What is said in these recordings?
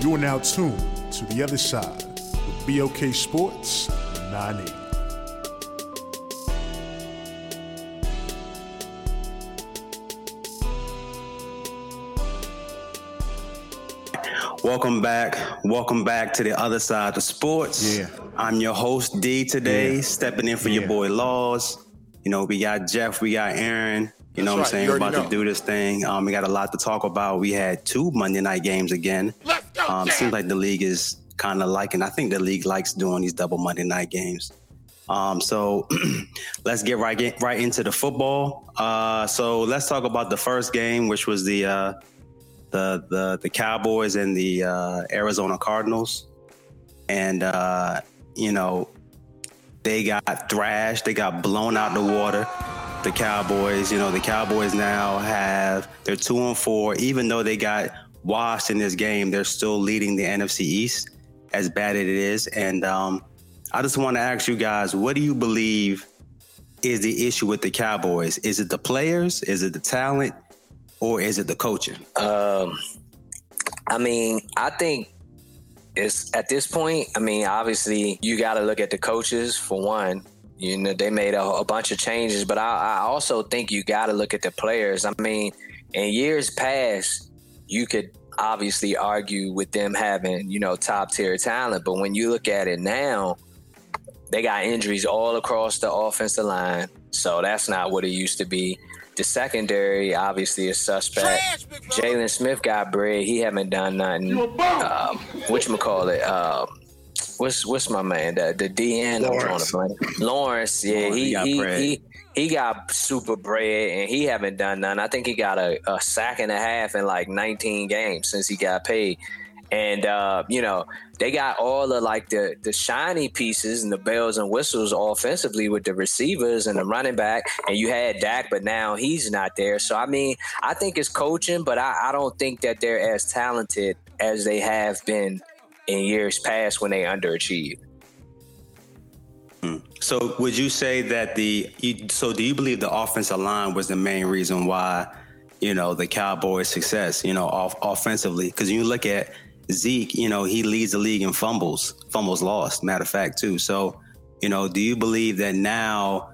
You are now tuned to the other side with BOK Sports 980. Welcome back. Welcome back to the other side of sports. Yeah. I'm your host D today, Yeah. stepping in for your boy Laws. You know, we got Jeff, we got Aaron. You know what I'm saying? We're about know. to do this thing. Um, we got a lot to talk about. We had two Monday night games again. Let's go, Um, seems like the league is kind of liking. I think the league likes doing these double Monday night games. Um, so let's get right get right into the football. Uh, so let's talk about the first game, which was the uh, the the the Cowboys and the uh, Arizona Cardinals, and uh, you know they got thrashed. They got blown out the water. The Cowboys, you know, the Cowboys now have they're two and four. Even though they got washed in this game, they're still leading the NFC East. As bad as it is, and um, I just want to ask you guys, what do you believe is the issue with the Cowboys? Is it the players? Is it the talent? Or is it the coaching? Um, I mean, I think it's at this point. I mean, obviously, you got to look at the coaches for one. You know, they made a, a bunch of changes, but I, I also think you got to look at the players. I mean, in years past, you could obviously argue with them having you know top tier talent, but when you look at it now, they got injuries all across the offensive line, so that's not what it used to be. The secondary obviously is suspect. Trash. Jaylon Smith got bread. He haven't done nothing. Um, which call it? Um, what's what's my man? The the DN. I'm trying to blame. Lawrence. Yeah, Lawrence, he he got he, bread. He got super bread, and he haven't done none. I think he got a, a sack and a half in like 19 games since he got paid. And uh, you know they got all the like the the shiny pieces and the bells and whistles offensively with the receivers and the running back. And you had Dak, but now he's not there. So I mean, I think it's coaching, but I, I don't think that they're as talented as they have been in years past when they underachieved. Mm. So would you say that the you, so do you believe the offensive line was the main reason why you know the Cowboys' success you know off, offensively? Because you look at Zeke, you know he leads the league in fumbles, fumbles lost. Matter of fact, too. So you know, do you believe that now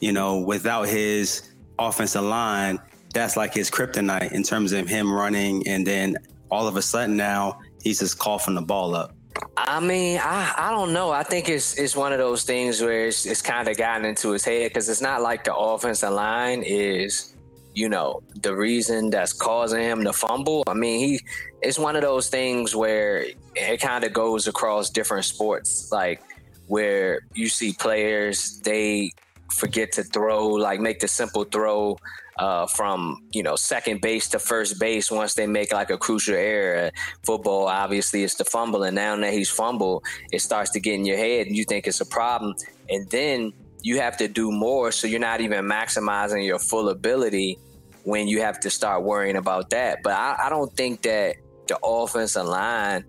you know without his offensive line, that's like his kryptonite in terms of him running, and then all of a sudden now he's just coughing the ball up. I mean, I, I don't know. I think it's it's one of those things where it's, it's kind of gotten into his head because it's not like the offensive line is, you know, the reason that's causing him to fumble. I mean, he it's one of those things where it kind of goes across different sports, like where you see players they forget to throw, like make the simple throw uh, from you know second base to first base once they make like a crucial error. Football, obviously, it's the fumble, and now that he's fumbled, it starts to get in your head, and you think it's a problem, and then you have to do more, so you're not even maximizing your full ability when you have to start worrying about that. But I, I don't think that the offensive line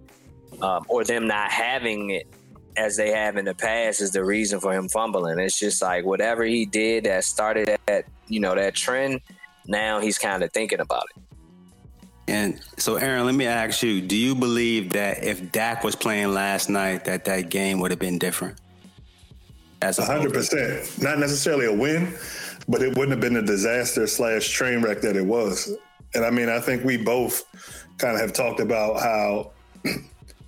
um, or them not having it as they have in the past is the reason for him fumbling. It's just like whatever he did that started that you know that trend. Now he's kind of thinking about it. And so, Aaron, let me ask you: Do you believe that if Dak was playing last night, that that game would have been different? As a hundred percent. Not necessarily a win, but it wouldn't have been the disaster slash train wreck that it was. And I mean, I think we both kind of have talked about how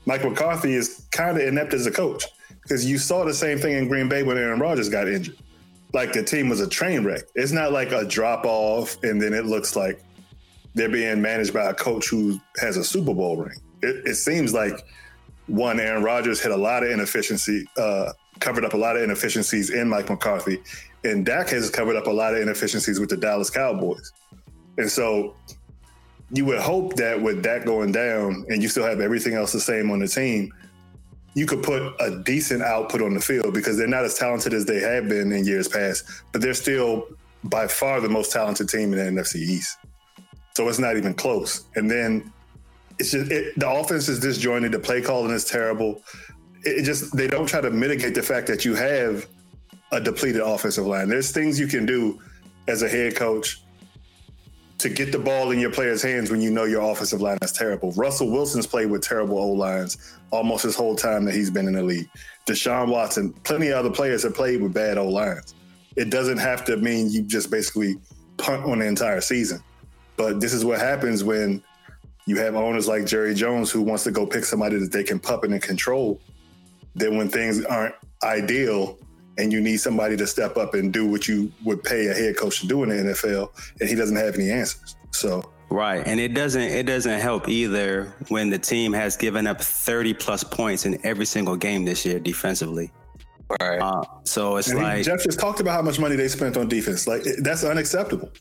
Mike McCarthy is kind of inept as a coach because you saw the same thing in Green Bay when Aaron Rodgers got injured. Like the team was a train wreck. It's not like a drop off and then it looks like they're being managed by a coach who has a Super Bowl ring. It, it seems like one, Aaron Rodgers had a lot of inefficiency, uh, covered up a lot of inefficiencies in Mike McCarthy, and Dak has covered up a lot of inefficiencies with the Dallas Cowboys. And so you would hope that with that going down and you still have everything else the same on the team, you could put a decent output on the field because they're not as talented as they have been in years past, but they're still by far the most talented team in the NFC East. So it's not even close. And then it's just it, the offense is disjointed. The play calling is terrible. It, it just they don't try to mitigate the fact that you have a depleted offensive line. There's things you can do as a head coach to get the ball in your players' hands when you know your offensive line is terrible. Russell Wilson's played with terrible O lines almost his whole time that he's been in the league. Deshaun Watson, plenty of other players have played with bad O lines. It doesn't have to mean you just basically punt on the entire season. But this is what happens when you have owners like Jerry Jones who wants to go pick somebody that they can puppet and control. Then when things aren't ideal, and you need somebody to step up and do what you would pay a head coach to do in the NFL, and he doesn't have any answers. So Right, and it doesn't it doesn't help either when the team has given up 30 plus points in every single game this year defensively. Right. Uh, so it's and like he, Jeff just talked about how much money they spent on defense. Like that's unacceptable.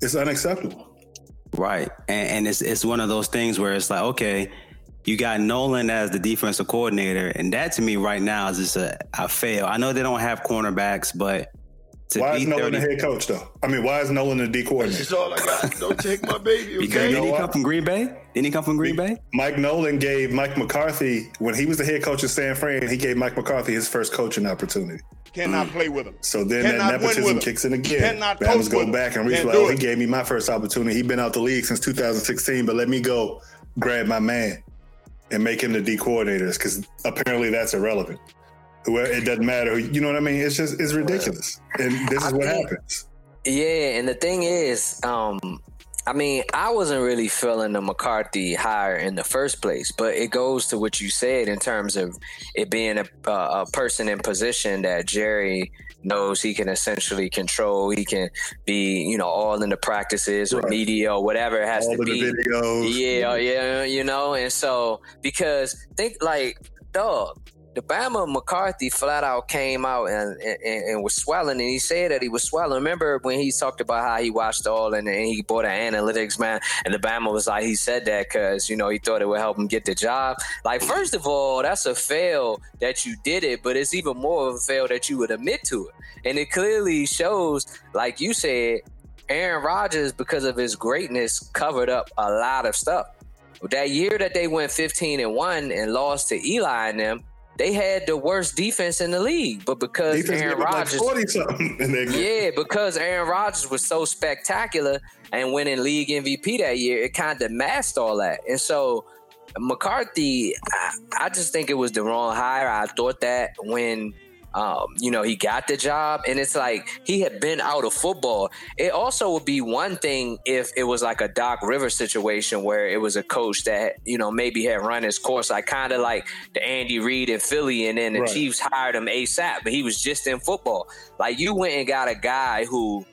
It's unacceptable. Right, and, and it's it's one of those things where it's like, okay, you got Nolan as the defensive coordinator, and that to me right now is just a, a fail. I know they don't have cornerbacks, but why is Nolan 30, the head coach though? I mean, why is Nolan the D coordinator? That's all I got. Don't take my baby. Okay? Because did he come from Green Bay? Didn't he come from Green Bay? Mike Nolan gave Mike McCarthy when he was the head coach of San Fran. He gave Mike McCarthy his first coaching opportunity. Cannot mm. play with him. So then Cannot that nepotism kicks in again. Cannot Bama's go back and reach. Like, oh, he gave me my first opportunity. He's been out the league since 2016, but let me go grab my man and make him the D coordinators because apparently that's irrelevant. It doesn't matter, you know what I mean? It's just it's ridiculous, and this is I what think, happens. Yeah, and the thing is, um, I mean, I wasn't really feeling the McCarthy hire in the first place, but it goes to what you said in terms of it being a, a person in position that Jerry knows he can essentially control. He can be, you know, all in the practices right. or media or whatever it has all to be. videos. Yeah, mm-hmm. yeah, you know, and so because think like, dog, the Bama McCarthy flat out came out and, and, and, was swelling, and he said that he was swelling. Remember when he talked about how he watched all and, and he bought an analytics man, and the Bama was like, he said that because you know he thought it would help him get the job. Like first of all, that's a fail that you did it, but it's even more of a fail that you would admit to it, and it clearly shows, like you said, Aaron Rodgers because of his greatness covered up a lot of stuff. That year that they went 15 and 1 and lost to Eli and them, they had the worst defense in the league, but because defense Aaron Rodgers, like yeah, because Aaron Rodgers was so spectacular and winning league MVP that year, it kind of masked all that. And so McCarthy, I, I just think it was the wrong hire. I thought that when um, you know, he got the job, and it's like he had been out of football. It also would be one thing if it was like a Doc Rivers situation where it was a coach that you know maybe had run his course, like kind of like the Andy Reid in Philly, and then the right. Chiefs hired him ASAP, but he was just in football. Like you went and got a guy who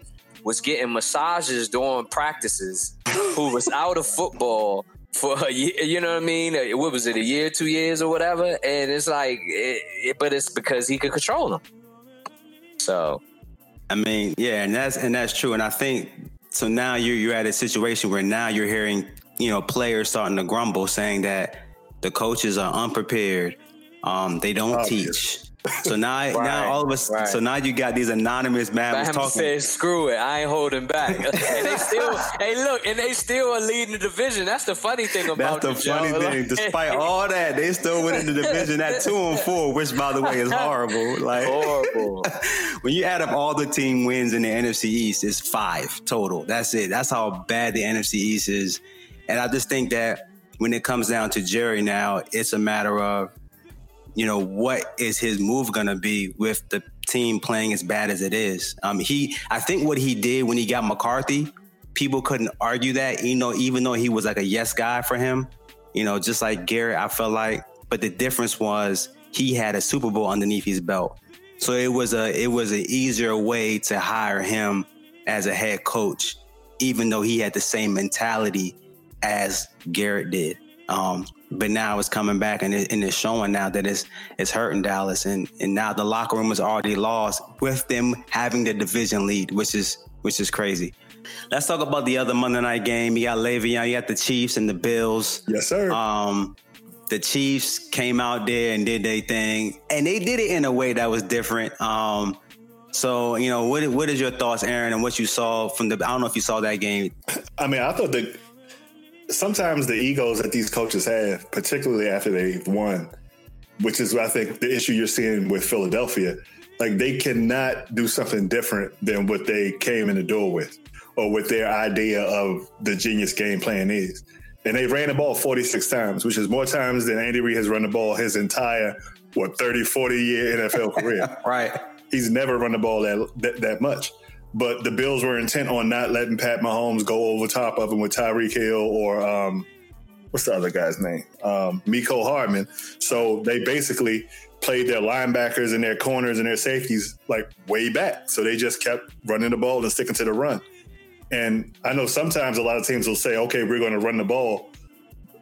was getting massages during practices, who was out of football for a year, you know what I mean? Uh, what was it, a year, two years, or whatever? And it's like, it, it, but it's because he could control them. So, I mean, yeah, and that's and that's true. And I think so. Now you're you're at a situation where now you're hearing you know players starting to grumble, saying that the coaches are unprepared. Um, they don't Obvious. teach. So now, right, now all of us. Right. So now you got these anonymous man talking. Said, "Screw it, I ain't holding back." and they still, hey, look, and they still are leading the division. That's the funny thing about That's the funny thing. Despite all that, they still winning the division at two and four, which, by the way, is horrible. Like horrible. when you add up all the team wins in the NFC East, it's five total. That's it. That's how bad the NFC East is. And I just think that when it comes down to Jerry now, it's a matter of you know, what is his move going to be with the team playing as bad as it is? Um, he, I think what he did when he got McCarthy, people couldn't argue that, you know, even though he was like a yes guy for him, you know, just like Garrett, I felt like, but the difference was he had a Super Bowl underneath his belt. So it was a, it was an easier way to hire him as a head coach, even though he had the same mentality as Garrett did. Um, but now it's coming back and, it, and it's showing now that it's it's hurting Dallas and and now the locker room is already lost with them having the division lead, which is which is crazy. Let's talk about the other Monday night game. You got Le'Veon, you got the Chiefs and the Bills. Yes, sir. Um, the Chiefs came out there and did their thing, and they did it in a way that was different. Um, so you know, what what is your thoughts, Aaron, and what you saw from the? I don't know if you saw that game. I mean, I thought that sometimes the egos that these coaches have, particularly after they've won, which is I think the issue you're seeing with Philadelphia, like they cannot do something different than what they came in the door with, or what their idea of the genius game plan is. And they ran the ball 46 times, which is more times than Andy Reid has run the ball his entire what 30, 40 year NFL career. right. He's never run the ball that, that, that much. But the Bills were intent on not letting Pat Mahomes go over top of him with Tyreek Hill or um, what's the other guy's name? Um, Mecole Hardman. So they basically played their linebackers and their corners and their safeties like way back. So they just kept running the ball and sticking to the run. And I know sometimes a lot of teams will say, okay, we're going to run the ball,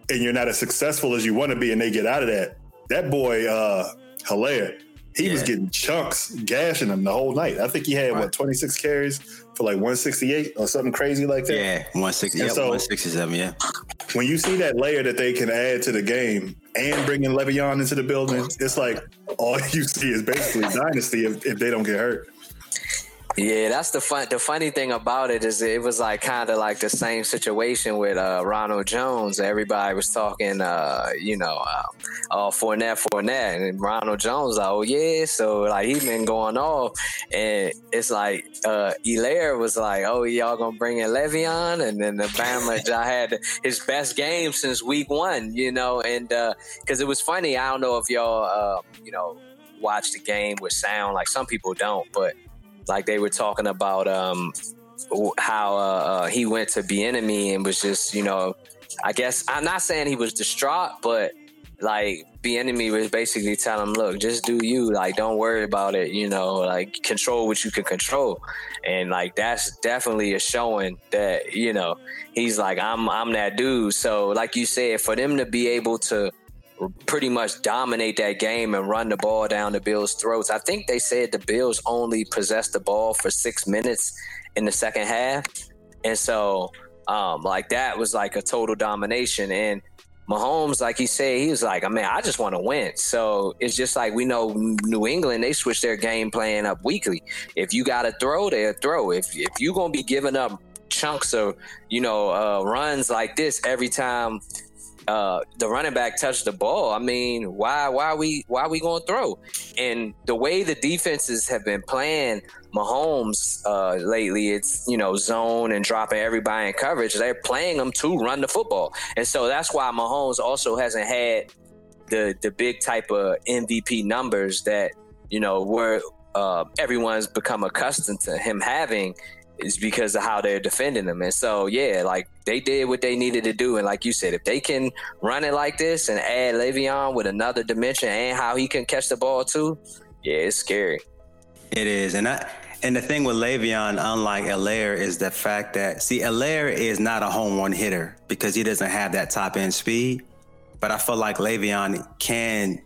and you're not as successful as you want to be, and they get out of that. That boy, uh, Helaire, he yeah. was getting chunks, gashing them the whole night. I think he had right. what 26 carries for like 168 or something crazy like that. Yeah, 160, yeah, so 167. Yeah. When you see that layer that they can add to the game and bringing Le'Veon into the building, it's like all you see is basically dynasty if, if they don't get hurt. Yeah, that's the fun. The funny thing about it is it was like kind of like the same situation with uh, Ronald Jones. Everybody was talking, uh, you know, uh, uh, Fournette, Fournette, and Ronald Jones. Like, oh yeah, so like he been going off, and it's like uh, Helaire was like, oh y'all gonna bring in Le'Veon, and then the Bama I had his best game since week one, you know, and because uh, it was funny. I don't know if y'all, uh, you know, watch the game with sound. Like some people don't, but like they were talking about um, how uh, uh, he went to Bieniemy and was just, you know, I guess I'm not saying he was distraught, but like Bieniemy was basically telling him, look, just do you, like don't worry about it, you know, like control what you can control, and like that's definitely a showing that you know he's like I'm I'm that dude. So like you said, for them to be able to pretty much dominate that game and run the ball down the Bills' throats. I think they said the Bills only possessed the ball for six minutes in the second half. And so, um, like, that was like a total domination. And Mahomes, like he said, he was like, I mean, I just want to win. So it's just like we know New England, they switch their game plan up weekly. If you got to throw, they'll throw. If, if you're going to be giving up chunks of, you know, uh, runs like this every time uh, the running back touched the ball. I mean, why why we why we going to throw? And the way the defenses have been playing Mahomes uh, lately, it's you know zone and dropping everybody in coverage. They're playing them to run the football, and so that's why Mahomes also hasn't had the the big type of MVP numbers that you know where uh, everyone's become accustomed to him having is because of how they're defending them. And so, yeah, like they did what they needed to do. And like you said, if they can run it like this and add Le'Veon with another dimension and how he can catch the ball too, yeah, it's scary. It is. And I, and the thing with Le'Veon, unlike Helaire, is the fact that see, Helaire is not a home run hitter because he doesn't have that top end speed. But I feel like Le'Veon can,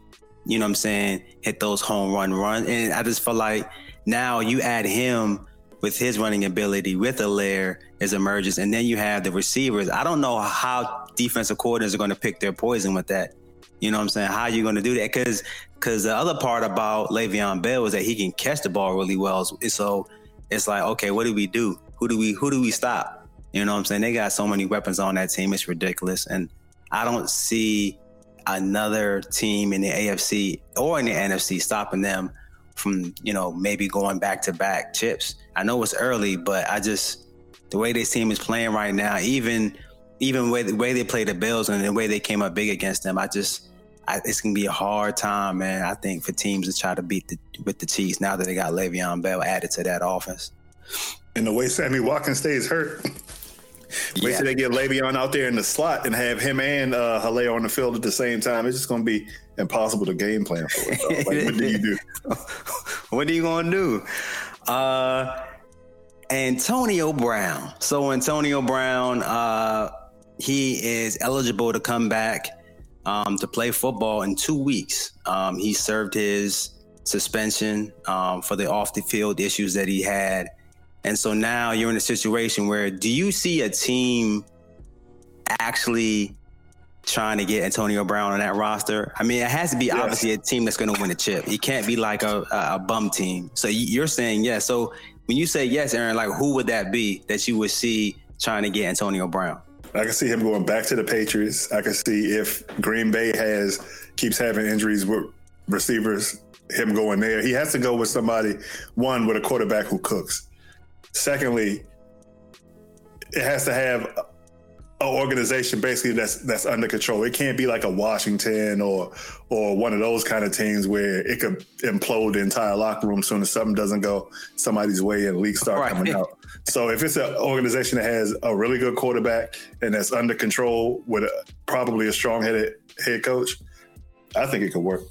you know what I'm saying, hit those home run runs. And I just feel like now you add him with his running ability with Helaire as emerges, and then you have the receivers. I don't know how defensive coordinators are going to pick their poison with that. You know what I'm saying? How are you going to do that? Because because the other part about Le'Veon Bell is that he can catch the ball really well. So it's like, okay, what do we do? Who do we who do we stop? You know what I'm saying? They got so many weapons on that team. It's ridiculous, and I don't see another team in the AFC or in the NFC stopping them from you know maybe going back to back chips. I know it's early, but I just the way this team is playing right now, even even way, the way they play the Bills and the way they came up big against them, I just I, it's gonna be a hard time, man. I think for teams to try to beat the with the Chiefs now that they got Le'Veon Bell added to that offense. And the way Sammy Watkins stays hurt. Wait yeah. till they get Le'Veon out there in the slot and have him and uh, Helaire on the field at the same time. It's just going to be impossible to game plan for it. Like, what do you do? what are you going to do? Uh, Antonio Brown. So Antonio Brown, uh, he is eligible to come back um, to play football in two weeks. Um, he served his suspension um, for the off the field issues that he had And so now you're in a situation where do you see a team actually trying to get Antonio Brown on that roster? I mean, it has to be yes. obviously a team that's going to win a chip. It can't be like a, a, bum team. So you're saying yes. So when you say yes, Aaron, like who would that be that you would see trying to get Antonio Brown? I can see him going back to the Patriots. I can see if Green Bay has keeps having injuries with receivers, him going there. He has to go with somebody, one, with a quarterback who cooks. Secondly, it has to have an organization basically that's that's under control. It can't be like a Washington or or one of those kind of teams where it could implode the entire locker room soon as something doesn't go somebody's way and leaks start right. coming out. So if it's an organization that has a really good quarterback and that's under control with a, probably a strong headed head coach, I think it could work.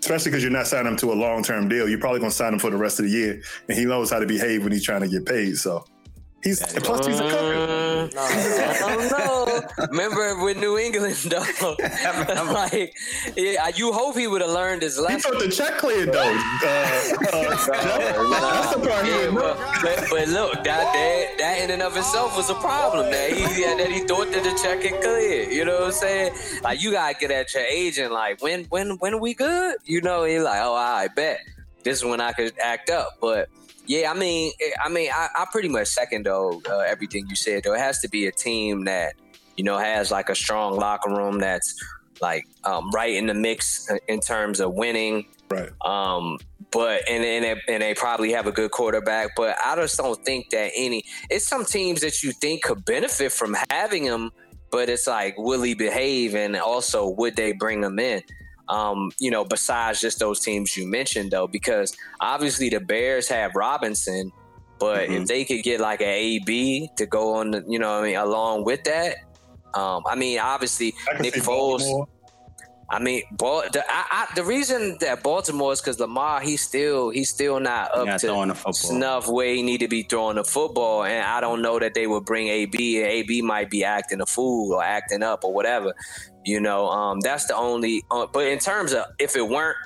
Especially because you're not signing him to a long term deal. You're probably going to sign him for the rest of the year, and he knows how to behave when he's trying to get paid. So He's plus he's a cooker. No, I don't know. Remember with New England though, I'm like yeah, you hope he would have learned his lesson. He thought the check cleared though. Uh, uh, that's the part yeah, but, but, but, look, that, that that in and of itself was a problem. That he that he thought that the check had cleared. You know what I'm saying? Like you gotta get at your agent. Like when when when we good? You know, he like, oh, I bet this is when I could act up, but yeah, I mean, eh, I mean, I, I pretty much second though uh, everything you said. Though it has to be a team that you know has like a strong locker room that's like um, right in the mix uh, in terms of winning. Right. Um, but and and they, and they probably have a good quarterback. But I just don't think that any. It's some teams that you think could benefit from having him, but it's like will he behave, and also would they bring him in? Um, you know, besides just those teams you mentioned, though, because obviously the Bears have Robinson, but mm-hmm. if they could get like an AB to go on, the, you know, I mean, along with that, um, I mean, obviously Nick Foles. Baltimore. I mean, the, I, I, the reason that Baltimore is because Lamar, he's still he's still not up not to snuff where he need to be throwing the football, and I don't know that they would bring AB. AB might be acting a fool or acting up or whatever. You know, um, that's the only. Uh, but in terms of if it weren't,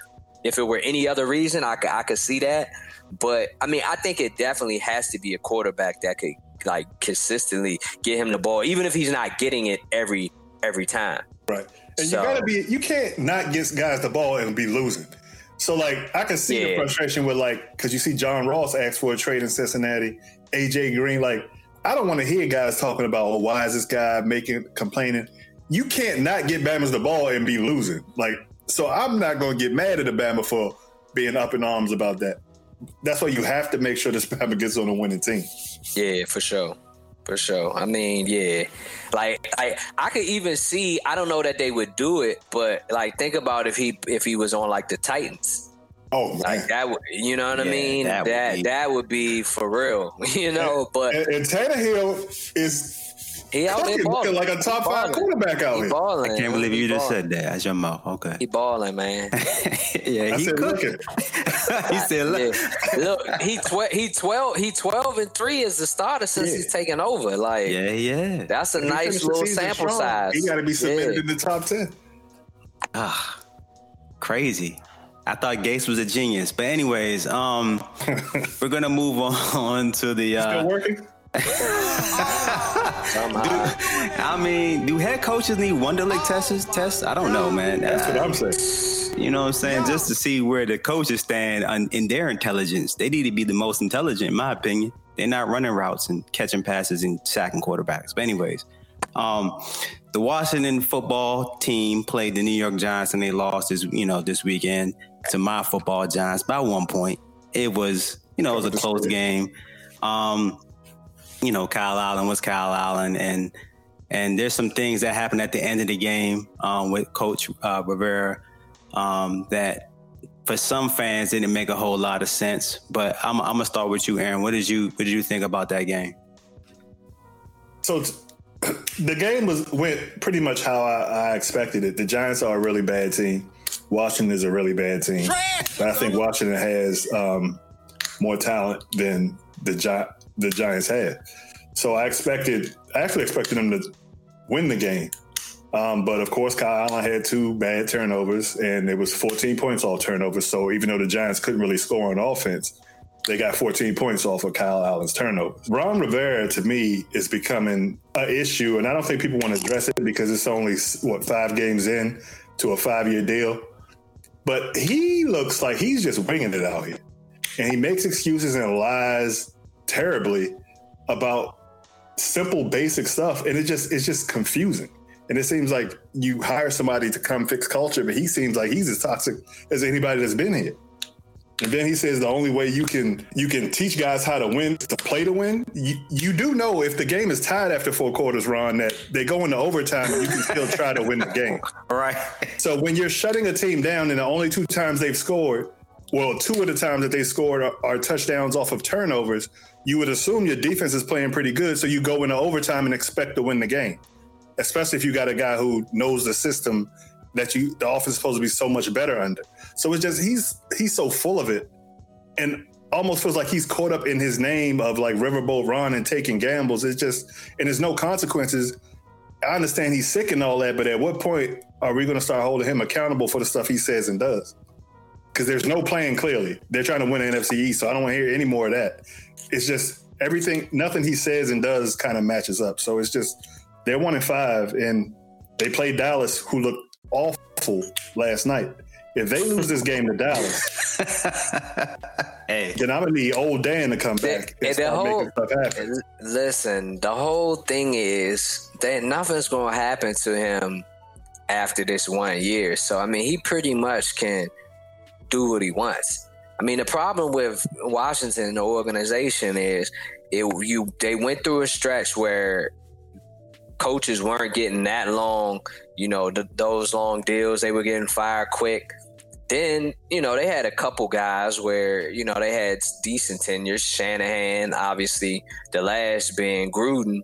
if it were any other reason, I could I could see that. But I mean, I think it definitely has to be a quarterback that could like consistently get him the ball, even if he's not getting it every every time. Right. And so, you gotta be. You can't not get guys the ball and be losing. So like I can see yeah. the frustration with like because you see John Ross asked for a trade in Cincinnati, AJ Green. Like I don't want to hear guys talking about oh, why is this guy making complaining you can't not get Bama's the ball and be losing. Like, so I'm not going to get mad at the Bama for being up in arms about that. That's why you have to make sure this Bama gets on a winning team. Yeah, for sure. For sure. I mean, yeah. Like I I could even see, I don't know that they would do it, but like think about if he if he was on like the Titans. Oh man. like that would you know what yeah, I mean? That that would, be, that would be for real, you know. And, but and, and Tannehill is he out there balling. like a top five quarterback out he here. Balling, I can't believe you just balling. said that. That's your mouth. Okay. He balling, man. yeah, he cooking. he said, look. Yeah. look, he tw- he twelve he twelve and three is the starter since yeah. he's taken over. Like, yeah, yeah. That's a nice little sample strong. size. He got to be submitted yeah. in the top ten. Ah, crazy. I thought Gase was a genius, but anyways, um, we're gonna move on to the. Uh, Still working. I mean, do head coaches need Wonderlic tests? Tests? I don't know, man. That's what I'm saying. You know what I'm saying? Just to see where the coaches stand on, in their intelligence. They need to be the most intelligent, in my opinion. They're not running routes and catching passes and sacking quarterbacks. But anyways, um, the Washington football team played the New York Giants and they lost this, you know, this weekend to my football Giants by one point. It was, you know, it was a close game. Um, you know, Kyle Allen was Kyle Allen, and and there's some things that happened at the end of the game um, with Coach uh, Rivera um, that for some fans didn't make a whole lot of sense. But I'm, I'm gonna start with you, Aaron. What did you what did you think about that game? So the game was went pretty much how I, I expected it. The Giants are a really bad team. Washington is a really bad team. But I think Washington has um, more talent than the Giants the Giants had. So I expected, I actually expected them to win the game. Um, but of course, Kyle Allen had two bad turnovers, and it was 14 points all turnovers. So even though the Giants couldn't really score on offense, they got 14 points off of Kyle Allen's turnovers. Ron Rivera, to me, is becoming an issue, and I don't think people want to address it because it's only what five games in to a five-year deal. But he looks like he's just winging it out here, and he makes excuses and lies terribly about simple, basic stuff, and it just it's just confusing. And it seems like you hire somebody to come fix culture, but he seems like he's as toxic as anybody that's been here. And then he says the only way you can you can teach guys how to win to play to win. You, you do know if the game is tied after four quarters, Ron, that they go into overtime and you can still try to win the game. Right. So when you're shutting a team down and the only two times they've scored, well, two of the times that they scored are, touchdowns off of turnovers, you would assume your defense is playing pretty good. So you go into overtime and expect to win the game. Especially if you got a guy who knows the system that you the offense is supposed to be so much better under. So it's just he's he's so full of it, and almost feels like he's caught up in his name of like Riverboat Ron and taking gambles. It's just and there's no consequences. I understand he's sick and all that, but at what point are we going to start holding him accountable for the stuff he says and does? Because there's no plan clearly. They're trying to win an NFC East, so I don't want to hear any more of that. It's just everything, nothing he says and does kind of matches up. So it's just they're one and five, and they played Dallas, who looked awful last night. If they lose this game to Dallas, Hey, then I'm gonna need old Dan to come back and And the whole- stuff Listen, the whole thing is that nothing's going to happen to him after this one year. So I mean, he pretty much can do what he wants. I mean, the problem with Washington, the organization, is it you they went through a stretch where coaches weren't getting that long, you know, th- those long deals. They were getting fired quick. Then, you know, they had a couple guys where, you know, they had decent tenures. Shanahan, obviously, the last being Gruden.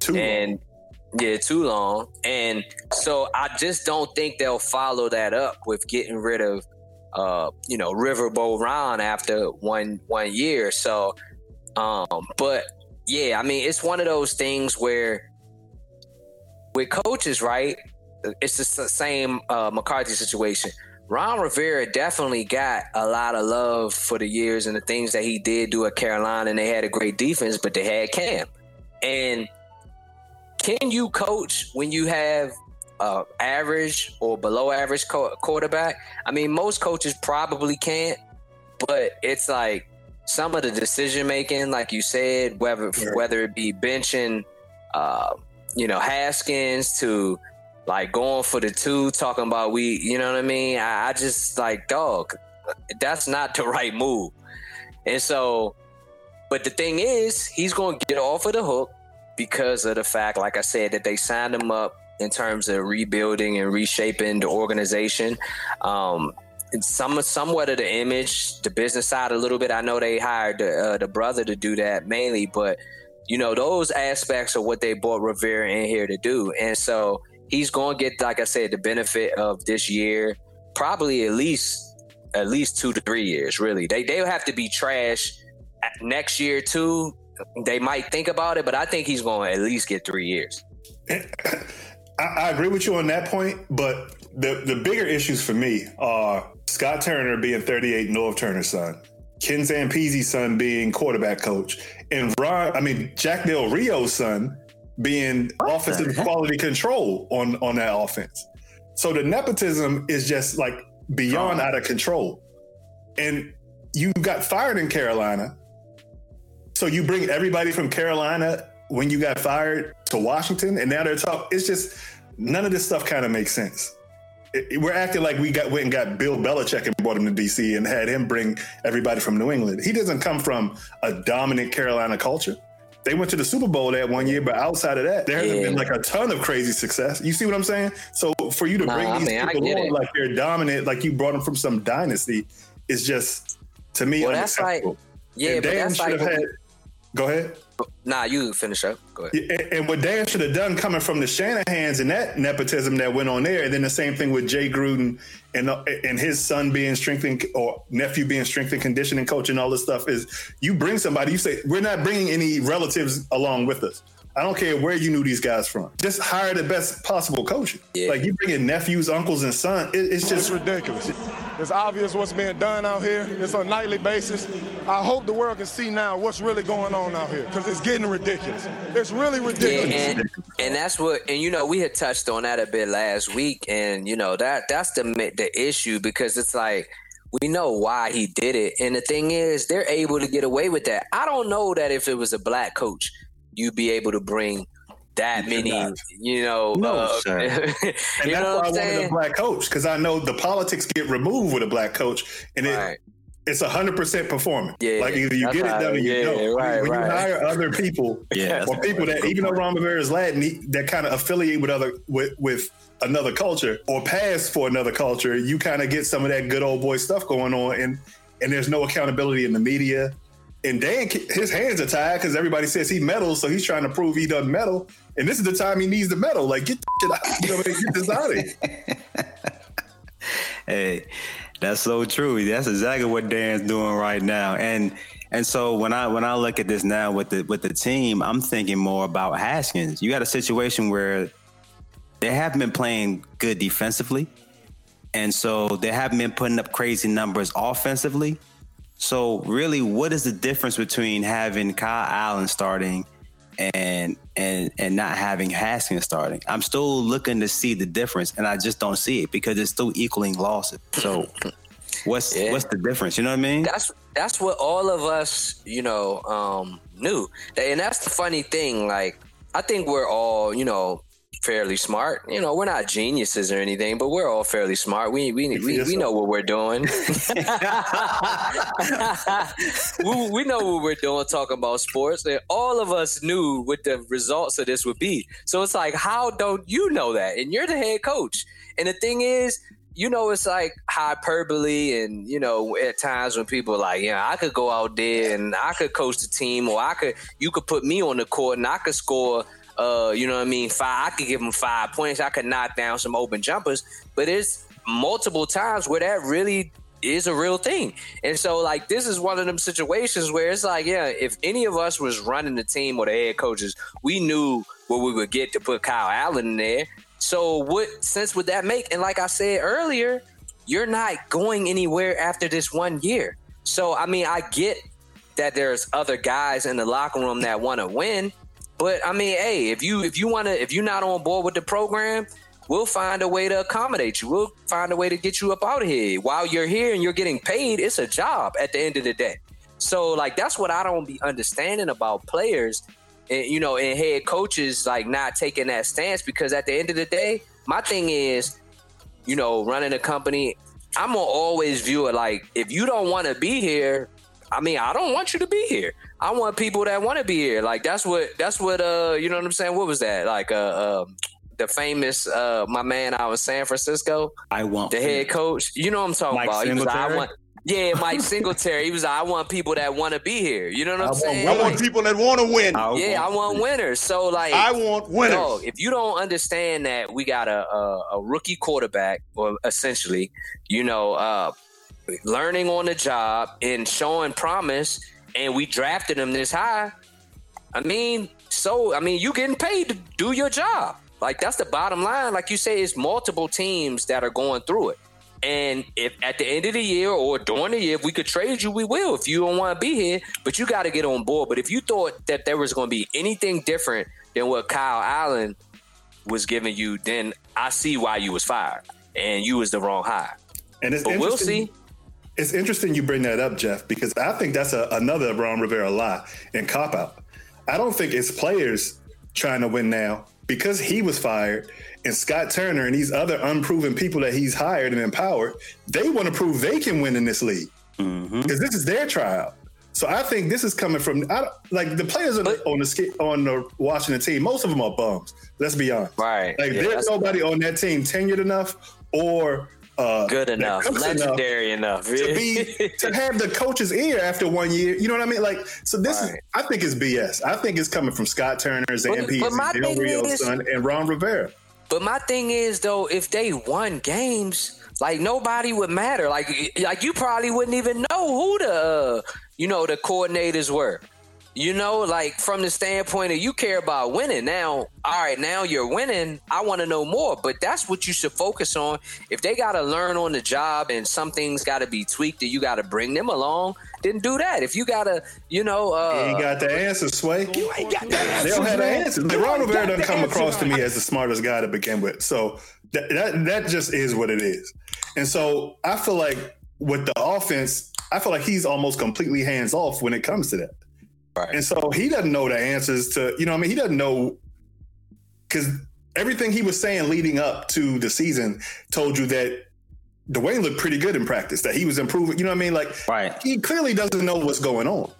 Too long. and yeah, too long. And so I just don't think they'll follow that up with getting rid of uh, you know, Riverboat Ron after one one year. So um, but yeah, I mean it's one of those things where with coaches, right? It's the same uh, McCarthy situation. Ron Rivera definitely got a lot of love for the years and the things that he did do at Carolina, and they had a great defense, but they had Cam. And can you coach when you have uh, average or below average co- quarterback? I mean, most coaches probably can't, but it's like some of the decision making, like you said, whether Right. whether it be benching, uh, you know, Haskins to like going for the two, talking about we, you know what I mean? I, I just like dog, that's not the right move. And so, but the thing is, he's going to get off of the hook because of the fact, like I said, that they signed him up in terms of rebuilding and reshaping the organization. Um, some somewhat of the image, the business side a little bit. I know they hired the, uh, the brother to do that mainly, but you know those aspects are what they brought Rivera in here to do, and so he's going to get, like I said, the benefit of this year, probably at least at least two to three years. Really, they they'll have to be trash next year too. They might think about it, but I think he's going to at least get three years. I, I agree with you on that point, but the the bigger issues for me are Scott Turner being 38, Norv Turner's son, Ken Zampese's son being quarterback coach, and Ron, I mean Jack Del Rio's son being offensive quality control on on that offense. So the nepotism is just like beyond out of control. And you got fired in Carolina. So you bring everybody from Carolina when you got fired to Washington, and now they're talking. It's just none of this stuff kind of makes sense. It- it- we're acting like we got went and got Bill Belichick and brought him to DC and had him bring everybody from New England. He doesn't come from a dominant Carolina culture. They went to the Super Bowl that one year, but outside of that, there hasn't Yeah. been like a ton of crazy success. You see what I'm saying? So for you to Nah, bring I these mean, people on it. like they're dominant, like you brought them from some dynasty, is just to me Well, that's like- Yeah, And but that's should like have had. Go ahead. Nah. You finish up. Go ahead. And, and what Dan should have done coming from the Shanahan's and that nepotism that went on there, and then the same thing with Jay Gruden and uh, and his son being strength and, or nephew being strength and conditioning coach and all this stuff is you bring somebody, you say we're not bringing any relatives along with us. I don't care where you knew these guys from. Just hire the best possible coach. Yeah. Like you bring in nephews, uncles, and son. It, it's It's just ridiculous. It's obvious what's being done out here. It's on a nightly basis. I hope the world can see now what's really going on out here because it's getting ridiculous. It's really Yeah, ridiculous. and, and that's what, and you know, we had touched on that a bit last week, and you know that that's the mi- the issue because it's like we know why he did it, and the thing is, they're able to get away with that. I don't know that if it was a black coach, you'd be able to bring that You many, cannot. you know, No, uh, sir. and you that's why I what I'm wanted a black coach because I know the politics get removed with a black coach, and it, Right. it's hundred percent performance. Yeah, like either you get it done or you yeah, don't. right, when right. you hire other people, Yeah, or people that even though Ron Rivera is Latin, he, that kind of affiliate with other with with another culture or pass for another culture, you kind of get some of that good old boy stuff going on, and and there's no accountability in the media. And Dan, his hands are tied because everybody says he medals, so he's trying to prove he doesn't medal. And this is the time he needs to medal. Like get the shit out, you know, get this out of here. Hey, that's so true. That's exactly what Dan's doing right now. And and so when I when I look at this now with the with the team, I'm thinking more about Haskins. You got a situation where they haven't been playing good defensively. And so they haven't been putting up crazy numbers offensively. So really, what is the difference between having Kyle Allen starting and and and not having Haskins starting? I'm still looking to see the difference, and I just don't see it because it's still equaling losses. So what's Yeah. what's the difference? You know what I mean? that's that's what all of us, you know, um, knew. And that's the funny thing. Like, I think we're all, you know, fairly smart. You know, we're not geniuses or anything, but we're all fairly smart. We we we, we know what we're doing. we, we know what we're doing talking about sports. And all of us knew what the results of this would be. So it's like, how don't you know that? And you're the head coach. And the thing is, you know, it's like hyperbole, and you know, at times when people are like, yeah, I could go out there and I could coach the team, or I could, you could put me on the court and I could score, uh, you know what I mean? Five, I could give them five points, I could knock down some open jumpers, but it's multiple times where that really is a real thing. And so, like, this is one of them situations where it's like, yeah, if any of us was running the team or the head coaches, we knew what we would get to put Kyle Allen in there. So, what sense would that make? And like I said earlier, you're not going anywhere after this one year. So, I mean, I get that there's other guys in the locker room that want to win, but I mean, hey, if you if you want to if you're not on board with the program, we'll find a way to accommodate you. We'll find a way to get you up out of here. While you're here and you're getting paid, it's a job at the end of the day. So like that's what I don't be understanding about players and you know, and head coaches like not taking that stance because at the end of the day, my thing is, you know, running a company, I'm gonna always view it like if you don't want to be here, I mean, I don't want you to be here. I want people that want to be here. Like that's what that's what uh you know what I'm saying? What was that? Like uh, uh the famous uh my man out in San Francisco, I want the head coach. You know what I'm talking Mike about? He was like, I want yeah, Mike Singletary. He was like, I want people that want to be here. You know what I'm I want saying? I want Like, people that want to win. I yeah, I want winners. So like I want winners. Dog, if you don't understand that we got a, a, a rookie quarterback, or essentially, you know, uh, learning on the job and showing promise, and we drafted him this high. I mean, so I mean, you getting paid to do your job. Like that's the bottom line. Like you say, it's multiple teams that are going through it. And if at the end of the year or during the year, if we could trade you, we will. If you don't want to be here, but you got to get on board. But if you thought that there was going to be anything different than what Kyle Allen was giving you, then I see why you was fired and you was the wrong hire. And it's But we'll see. It's interesting you bring that up, Jeff, because I think that's a, another Ron Rivera lie and cop out. I don't think it's players trying to win now because he was fired and Scott Turner and these other unproven people that he's hired and empowered. They want to prove they can win in this league because this is their tryout. So I think this is coming from I like the players on the, on the on the Washington team. Most of them are bums. Let's be honest. Right. Like Yeah, there's nobody on that team tenured enough or uh, good enough, cooks enough legendary enough. to be to have the coach's ear after one year. You know what I mean? Like, so this is I think it's BS. I think it's coming from Scott Turner, Zampese, but my Del thing Rio's is- son, and Ron Rivera. But my thing is though, if they won games, like nobody would matter. Like like you probably wouldn't even know who the uh, you know the coordinators were. You know, like from the standpoint of you care about winning. Now, all right, now you're winning. I want to know more, but that's what you should focus on. If they got to learn on the job and some things got to be tweaked, and you got to bring them along, then do that. If you got to, you know, uh, he got the answer, Sway. You ain't got the answer. They don't have the answer. Like, Ron Rivera doesn't come across to me as the smartest guy to begin with. So that, that that just is what it is. And so I feel like with the offense, I feel like he's almost completely hands off when it comes to that. Right. And so he doesn't know the answers to, you know, what I mean, he doesn't know because everything he was saying leading up to the season told you that Dwayne looked pretty good in practice, that he was improving. You know what I mean? Like, Right. he clearly doesn't know what's going on.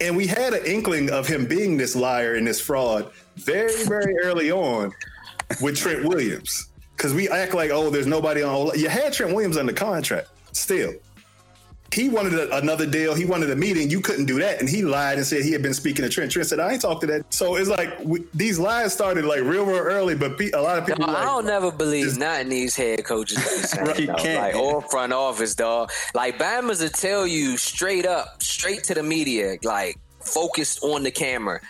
And we had an inkling of him being this liar and this fraud very, very early on with Trent Williams. Because we act like, oh, there's nobody on. You had Trent Williams under contract still. He wanted a, another deal. He wanted a meeting. You couldn't do that. And he lied and said he had been speaking to Trent. Trent said, I ain't talked to that. So it's like we, these lies started like real, real early, but pe- a lot of people. Dog, like, I don't never believe just- nothing these head coaches be Right. You can't. like or front office, dog. Like Bama's will tell you straight up, straight to the media, like focused on the camera.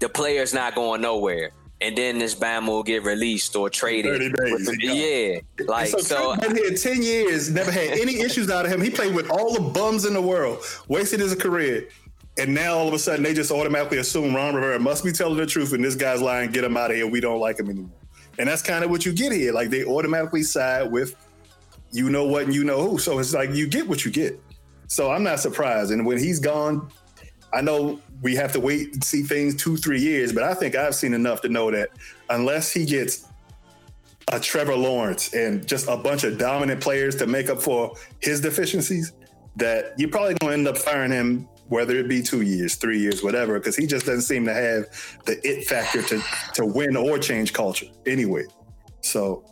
The player's not going nowhere. And then this Bama will get released or traded. 30 days, With- yeah. yeah. Like so, so, Trent been here 10 years, never had any issues out of him. He played with all the bums in the world, wasted his career. And now all of a sudden they just automatically assume Ron Rivera must be telling the truth and this guy's lying, get him out of here. We don't like him anymore. And that's kind of what you get here. Like they automatically side with you know what and you know who. So it's like you get what you get. So I'm not surprised. And when he's gone, I know we have to wait and see things two, three years, but I think I've seen enough to know that unless he gets a Trevor Lawrence and just a bunch of dominant players to make up for his deficiencies, that you're probably going to end up firing him, whether it be two years, three years, whatever, because he just doesn't seem to have the it factor to to win or change culture anyway. So,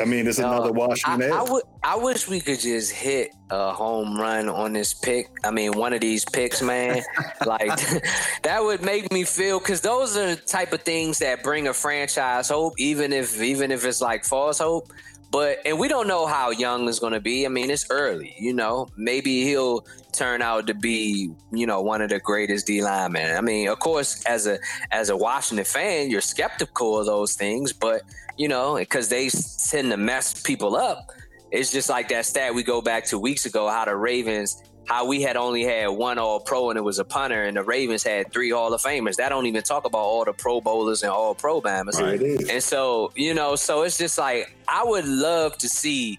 I mean, it's another Washington. I, I would. I wish we could just hit a home run on this pick. I mean, one of these picks, man. like that would make me feel because those are the type of things that bring a franchise hope, even if even if it's like false hope. But and we don't know how young is going to be. I mean, it's early. You know, maybe he'll turn out to be you know one of the greatest D linemen. I mean, of course, as a as a Washington fan, you're skeptical of those things, but you know, because they tend to mess people up. It's just like that stat we go back to weeks ago, how the Ravens, how we had only had one All Pro and it was a punter, and the Ravens had three Hall of Famers. That don't even talk about all the Pro Bowlers and All Pro Bammers. Right. And so, you know, so it's just like I would love to see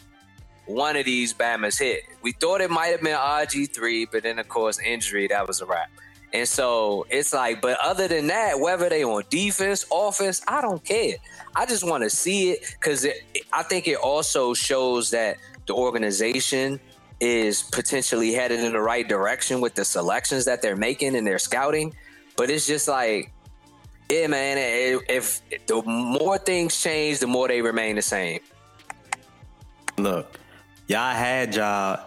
one of these Bammers hit. We thought it might have been RG three, but then of course injury, that was a wrap. And so it's like, but other than that, whether they on defense, offense, I don't care. I just want to see it because I think it also shows that the organization is potentially headed in the right direction with the selections that they're making and their scouting. But it's just like, yeah, man. If, if the more things change, the more they remain the same. Look, y'all had y'all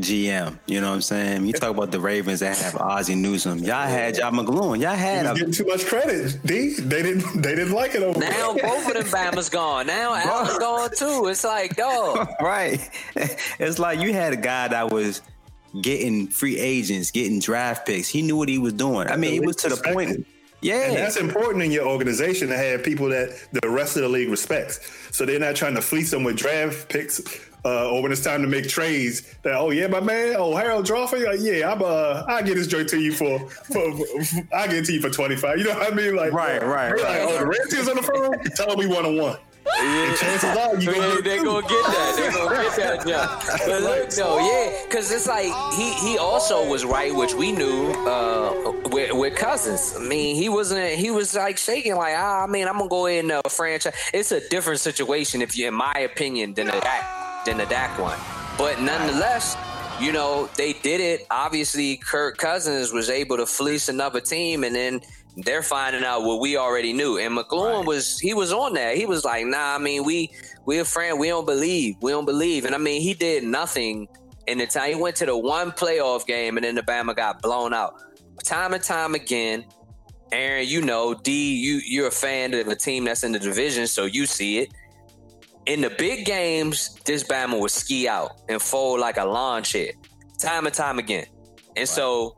GM. You know what I'm saying? You talk about the Ravens that have Ozzie Newsome. Y'all had y'all McCloughan. Y'all had was a getting too much credit. D. They didn't. They didn't like it over Now there. both of them Bama's gone. Now Allen's gone too. It's like, dog. right. It's like you had a guy that was getting free agents, getting draft picks. He knew what he was doing. I mean, he was to the point. Yeah. And that's important in your organization to have people that the rest of the league respects. So they're not trying to fleece them with draft picks. Uh, or when it's time to make trades, that oh yeah, my man, oh Harold Drawford, like, yeah, I'm uh, I get this joint to you for, for, for I get to you for twenty five. You know what I mean? Like Right, right, they're right. Like, oh, the Redskins on the phone, tell them we one on one. And chances are you gonna they get gonna get that. They gonna get that. Yeah. But look, though, yeah, because it's like he he also was right, which we knew uh, with, with Cousins. I mean, he wasn't. He was like shaking, like, ah, I mean, I'm gonna go ahead and uh, franchise. It's a different situation, if you, in my opinion, than the Dak than the Dak one. But nonetheless. You know, they did it. Obviously, Kirk Cousins was able to fleece another team, and then they're finding out what we already knew. And McCloughan was he was on that. He was like, "Nah, I mean, we we a friend. We don't believe. We don't believe." And I mean, he did nothing in the time. He went to the one playoff game, and then the Bama got blown out time and time again. Aaron, you know, D, you you're a fan of a team that's in the division, so you see it. In the big games, this Bama would ski out and fold like a lawn chair, time and time again. And so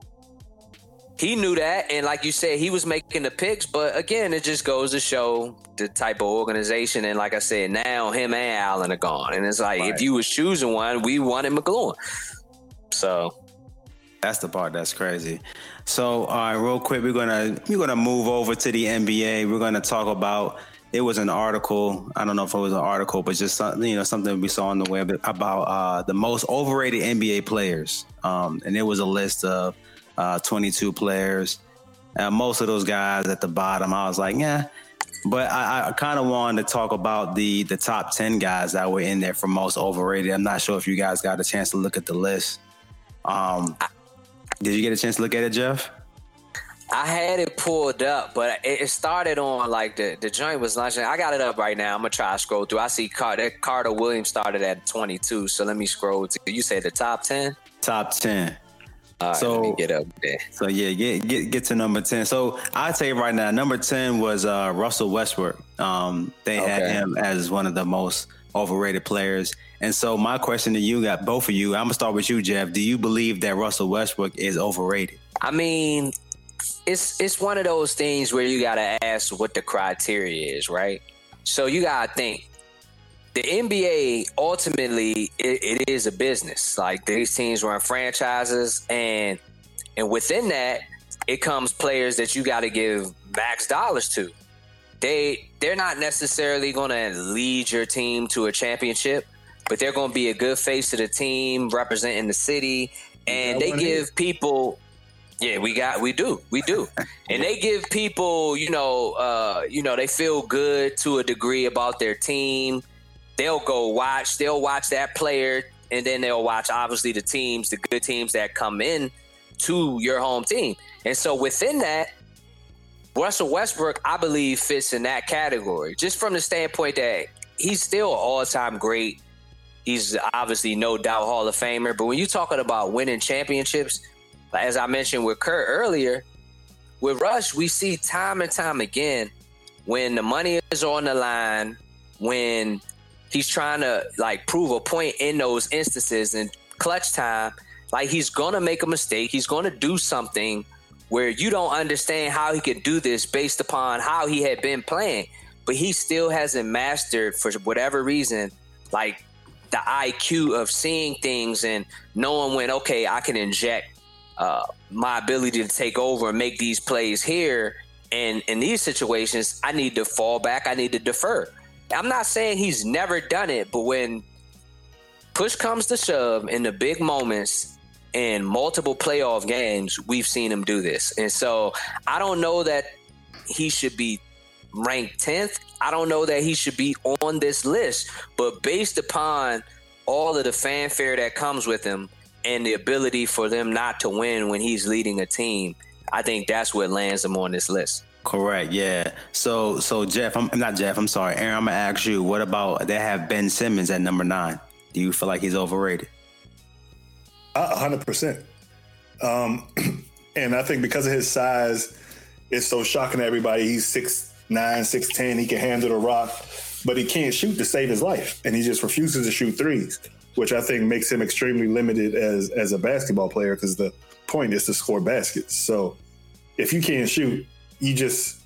he knew that, and like you said, he was making the picks. But again, it just goes to show the type of organization. And like I said, now him and Allen are gone, and it's like right. if you was choosing one, we wanted McCloughan. So that's the part that's crazy. So, all right, real quick, we're gonna we're gonna move over to the NBA. We're gonna talk about. It was an article. I don't know if it was an article, but just something you know something we saw on the web about uh, the most overrated NBA players, um, and it was a list of uh, 22 players. And most of those guys at the bottom, I was like, yeah. But I, I kind of wanted to talk about the the top 10 guys that were in there for most overrated. I'm not sure if you guys got a chance to look at the list. Um, did you get a chance to look at it, Jeff? I had it pulled up, but it started on like the, the joint was launching. I got it up right now. I'm gonna try to scroll through. I see Carter, Carter Williams started at 22, so let me scroll to you. Say the top 10. Top 10 so get up there. So yeah, get get get to number ten. So I'd say right now, number ten was uh, Russell Westbrook. Um, they okay. had him as one of the most overrated players. And so my question to you, got both of you. I'm gonna start with you, Jeff. Do you believe that Russell Westbrook is overrated? I mean, it's it's one of those things where you gotta ask what the criteria is, right? So you gotta think the NBA ultimately it, it is a business. Like these teams run franchises, and and within that, it comes players that you got to give max dollars to. They they're not necessarily going to lead your team to a championship, but they're going to be a good face to the team, representing the city, and they give people yeah, we got we do. We do. and they give people, you know, uh, you know, they feel good to a degree about their team they'll go watch, they'll watch that player, and then they'll watch obviously the teams, the good teams that come in to your home team. And so within that, Russell Westbrook, I believe, fits in that category, just from the standpoint that he's still all time great. He's obviously no doubt Hall of Famer. But when you're talking about winning championships, as I mentioned with Kurt earlier, with Rush, we see time and time again when the money is on the line, when he's trying to like prove a point in those instances and clutch time like he's gonna make a mistake. He's gonna do something where you don't understand how he could do this based upon how he had been playing but he still hasn't mastered for whatever reason like the iq of seeing things and knowing when okay i can inject uh, my ability to take over and make these plays here and in these situations i need to fall back i need to defer I'm not saying he's never done it, but when push comes to shove in the big moments in multiple playoff games, we've seen him do this. And so I don't know that he should be ranked 10th. I don't know that he should be on this list, but based upon all of the fanfare that comes with him and the ability for them not to win when he's leading a team, I think that's what lands him on this list. Correct. Yeah. So so Jeff, I'm not Jeff. I'm sorry, Aaron. I'm gonna ask you. What about they have Ben Simmons at number nine? Do you feel like he's overrated? A hundred percent. Um, and I think because of his size, it's so shocking to everybody. He's six nine, six ten. He can handle the rock, but he can't shoot to save his life, and he just refuses to shoot threes, which I think makes him extremely limited as as a basketball player because the point is to score baskets. So if you can't shoot, you just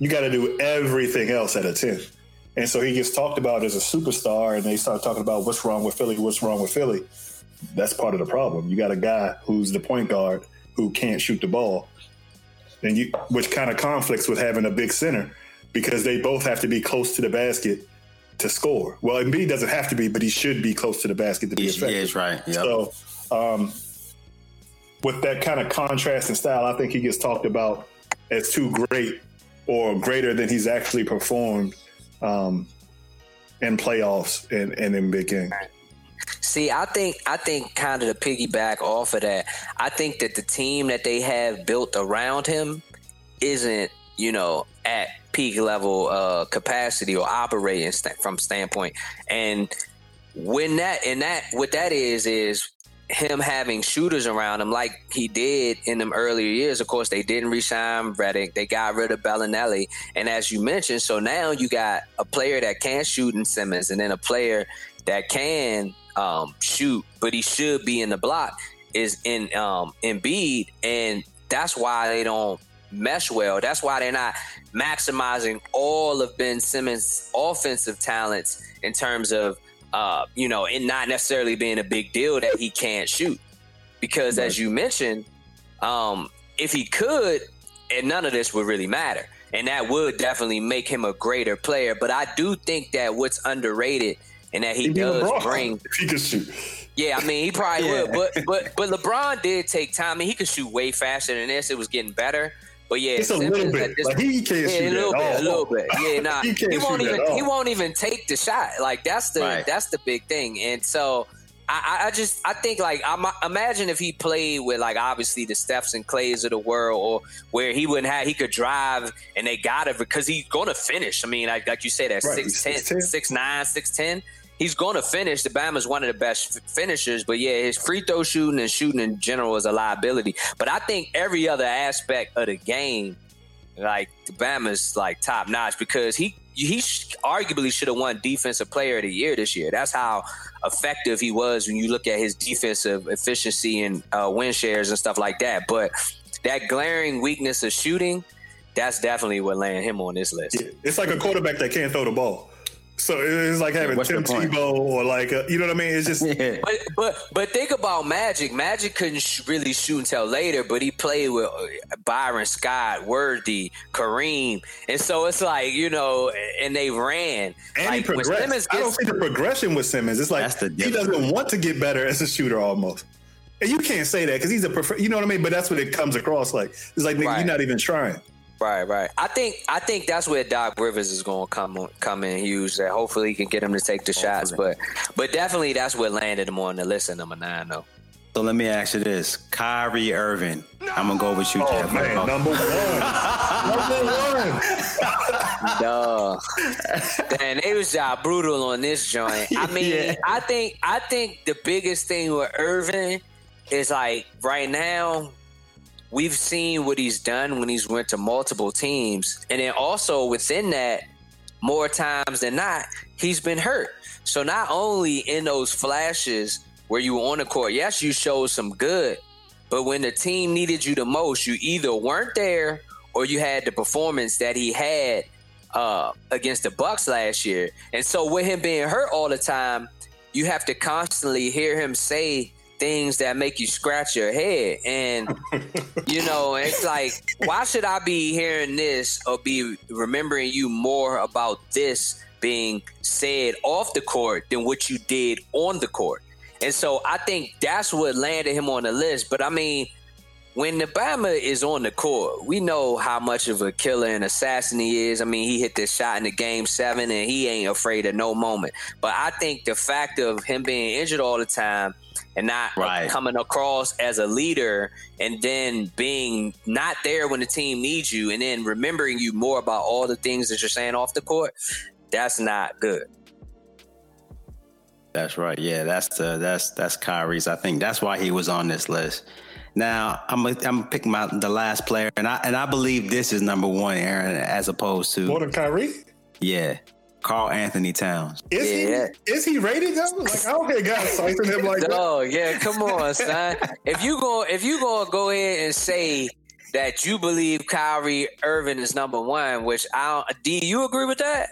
you got to do everything else at a 10. And so he gets talked about as a superstar, and they start talking about what's wrong with Philly, what's wrong with Philly. That's part of the problem. You got a guy who's the point guard who can't shoot the ball, and you, which kind of conflicts with having a big center because they both have to be close to the basket to score. Well, Embiid doesn't have to be, but he should be close to the basket to be effective. Yeah, right. Yep. So, um, with that kind of contrast and style, I think he gets talked about as too great or greater than he's actually performed um, in playoffs and, and in big games. See, I think I think kind of to piggyback off of that, I think that the team that they have built around him isn't, you know, at peak level uh, capacity or operating st- from standpoint. And when that and that what that is is him having shooters around him like he did in them earlier years. Of course, they didn't resign Redick. They got rid of Belinelli. And as you mentioned, so now you got a player that can shoot in Simmons and then a player that can um, shoot, but he should be in the block is in um, Embiid. And that's why they don't mesh well. That's why they're not maximizing all of Ben Simmons' offensive talents in terms of uh, you know, and not necessarily being a big deal that he can't shoot. Because as you mentioned, um, if he could, and none of this would really matter. And that would definitely make him a greater player. But I do think that what's underrated and that he does bring he can shoot. Yeah, I mean he probably yeah. would, but but but LeBron did take time. I mean he could shoot way faster than this. It was getting better. But yeah, it's a little bit. This, like he can't yeah, shoot a little bit, all. a little bit. Yeah, nah, he, he, won't even he won't even take the shot. Like that's the right. that's the big thing. And so I, I just I think like I'm, imagine if he played with like obviously the Stephs and Clays of the world, or where he wouldn't have he could drive and they got it because he's going to finish. I mean, like, like you said, at right. 6'10", 6'9", 6'10", he's going to finish. The Bama's one of the best finishers, but yeah, his free throw shooting and shooting in general is a liability. But I think every other aspect of the game, like the Bama's like top notch because he he arguably should have won Defensive Player of the Year this year. That's how effective he was when you look at his defensive efficiency and uh, win shares and stuff like that. But that glaring weakness of shooting, that's definitely what landed him on this list. It's like a quarterback that can't throw the ball. So it's like having What's Tim Tebow or like a, you know what I mean. It's just yeah. but but but think about Magic. Magic couldn't sh- really shoot until later, but he played with uh, Byron Scott, Worthy, Kareem, and so it's like you know, and they ran. And like, he progressed. Gets, I don't see the progression with Simmons. It's like he doesn't want to get better as a shooter almost. And you can't say that because he's a prefer- you know what I mean. But that's what it comes across like. It's like right. you're not even trying. Right, right. I think I think that's where Doc Rivers is going to come come in huge. That hopefully he can get him to take the hopefully. shots, but but definitely that's what landed him on the list at number nine, though. So let me ask you this: Kyrie Irving. I'm gonna go with you, oh, Jeff. Man, number one, number one. Duh. Damn, they was uh, brutal on this joint. I mean, yeah. I think I think the biggest thing with Irving is like right now we've seen what he's done when he's went to multiple teams, and then also within that, more times than not, he's been hurt. So not only in those flashes where you were on the court, yes, you showed some good, but when the team needed you the most, you either weren't there or you had the performance that he had uh, against the Bucks last year. And so with him being hurt all the time, you have to constantly hear him say things that make you scratch your head. And, you know, it's like, why should I be hearing this or be remembering you more about this being said off the court than what you did on the court? And so I think that's what landed him on the list. But I mean, when Bama is on the court, we know how much of a killer and assassin he is. I mean, he hit this shot in the game seven and he ain't afraid of no moment. But I think the fact of him being injured all the time – and not right. coming across as a leader and then being not there when the team needs you and then remembering you more about all the things that you're saying off the court, that's not good. That's right. Yeah, that's the that's that's Kyrie's. I think that's why he was on this list. Now I'm a, I'm picking out the last player, and I and I believe this is number one, Aaron, as opposed to more than Kyrie. Yeah, Karl-Anthony Towns. Is yeah. he is he rated though? Like I don't hear guys citing him like that. Oh yeah, come on, son. if you go if you gonna go ahead and say that you believe Kyrie Irving is number one, which I don't, do you agree with that?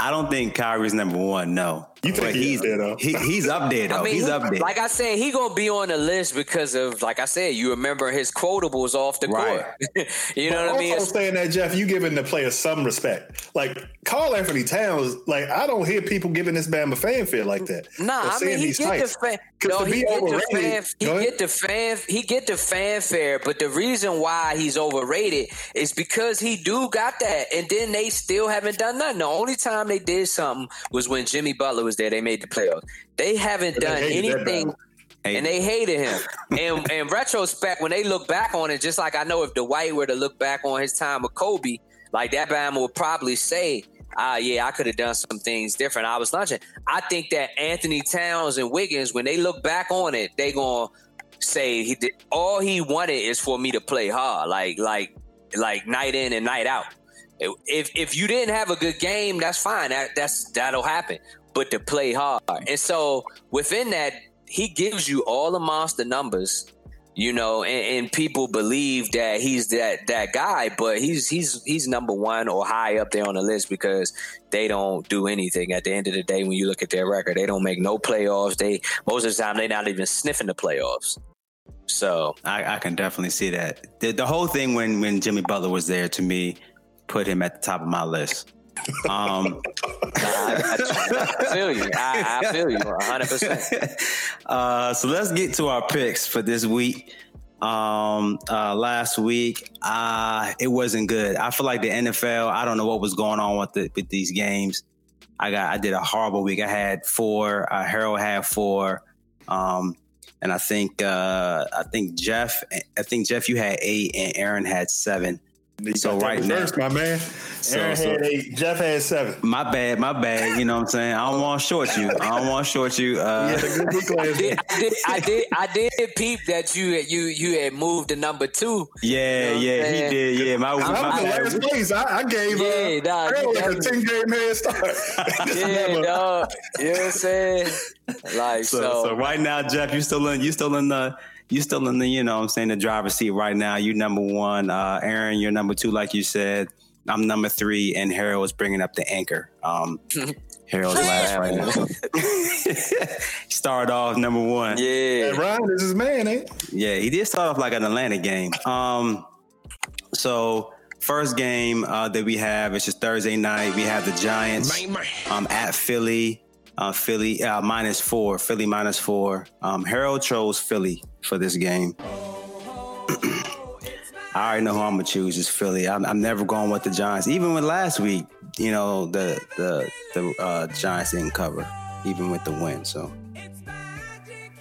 I don't think Kyrie's number one. No, you think he's there though? He, he's up there though. I mean, he's up there. Like I said, he gonna be on the list because of like I said. You remember his quotables off the right. court. you know but what I mean? Also saying that Jeff, you giving the player some respect. Like Karl-Anthony Towns, like I don't hear people giving this Bama fanfare like that. Nah, I mean he get the fan. No, he get the fan. He get the fan. He get the fanfare. But the reason why he's overrated is because he do got that, and then they still haven't done nothing. The only time they did something was when Jimmy Butler was there. They made the playoffs. They haven't done anything. And they hated him. and in retrospect, when they look back on it, just like I know if Dwight were to look back on his time with Kobe, like that Bama would probably say, ah, yeah, I could have done some things different. I was lunching. I think that Anthony Towns and Wiggins, when they look back on it, they gonna say he did, all he wanted is for me to play hard, like like like night in and night out. If if you didn't have a good game, that's fine. That that's that'll happen. But to play hard, and so within that, he gives you all the monster numbers you know, and, and, people believe that he's that that guy, but he's he's he's number one or high up there on the list because they don't do anything. At the end of the day, when you look at their record, they don't make no playoffs. They most of the time they're not even sniffing the playoffs. So I, I can definitely see that. The, the whole thing when when Jimmy Butler was there to me put him at the top of my list. Um, I, I, feel you. I, I feel you 100%. Uh, so let's get to our picks for this week. Um, uh, last week, uh, it wasn't good. I feel like the NFL, I don't know what was going on with the, with these games. I got, I did a horrible week. I had four, uh, Harold had four. Um, and I think, uh, I think Jeff, I think Jeff, you had eight and Aaron had seven. So right now, first, my man. So, Aaron so, had eight. Jeff had seven. My bad, my bad. You know what I'm saying? I don't want to short you. I don't want to short you. Uh, yeah, I, did, I did, I did, I did peep that you you you had moved to number two. Yeah, you know yeah, he did. Yeah, my, I'm my the last place. I, I gave yeah, uh, nah, like a ten game head start. yeah, dog. You know what I'm saying? Like so, so, so. right now, Jeff, you still in you still in the you still in the, you know I'm saying, the driver's seat right now. You number one. Uh, Aaron, you're number two, like you said. I'm number three, and Harold is bringing up the anchor. Um, Harold's last right now. Started off number one. Yeah. Ryan is his man, eh? Yeah, he did start off like an Atlanta game. Um, so first game uh, that we have it's just Thursday night. We have the Giants um, at Philly. Uh, Philly uh, minus four. Philly minus four. Um, Harold chose Philly for this game. I already know who I'm gonna choose is Philly. I'm, I'm, never going with the Giants. Even with last week, you know the the the uh, Giants didn't cover, even with the win. So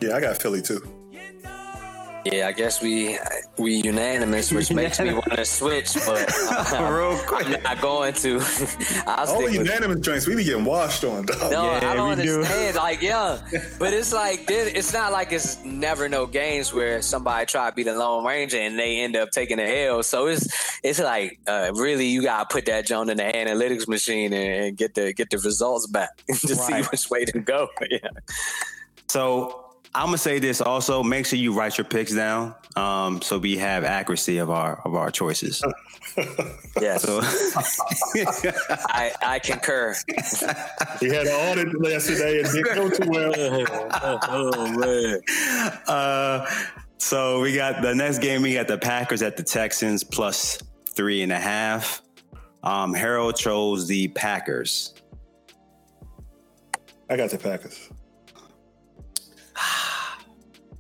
yeah, I got Philly too. Yeah, I guess we we unanimous, which makes me want to switch, but uh, Real quick. I'm not going to. I'll All unanimous joints, we be getting washed on. Dog. No, yeah, I don't understand. Do. Like, yeah, but it's like it's not like it's never no games where somebody try to be the Lone Ranger and they end up taking a a L. So it's it's like uh, really you gotta put that joint in the analytics machine and, and get the get the results back to right. see which way to go. yeah. So I'm gonna say this also. Make sure you write your picks down, um, so we have accuracy of our of our choices. yes, so. I I concur. We had an audit yesterday and didn't go too well. oh, oh, man. Uh, so we got the next game. We got the Packers at the Texans plus three and a half. Um, Harold chose the Packers. I got the Packers.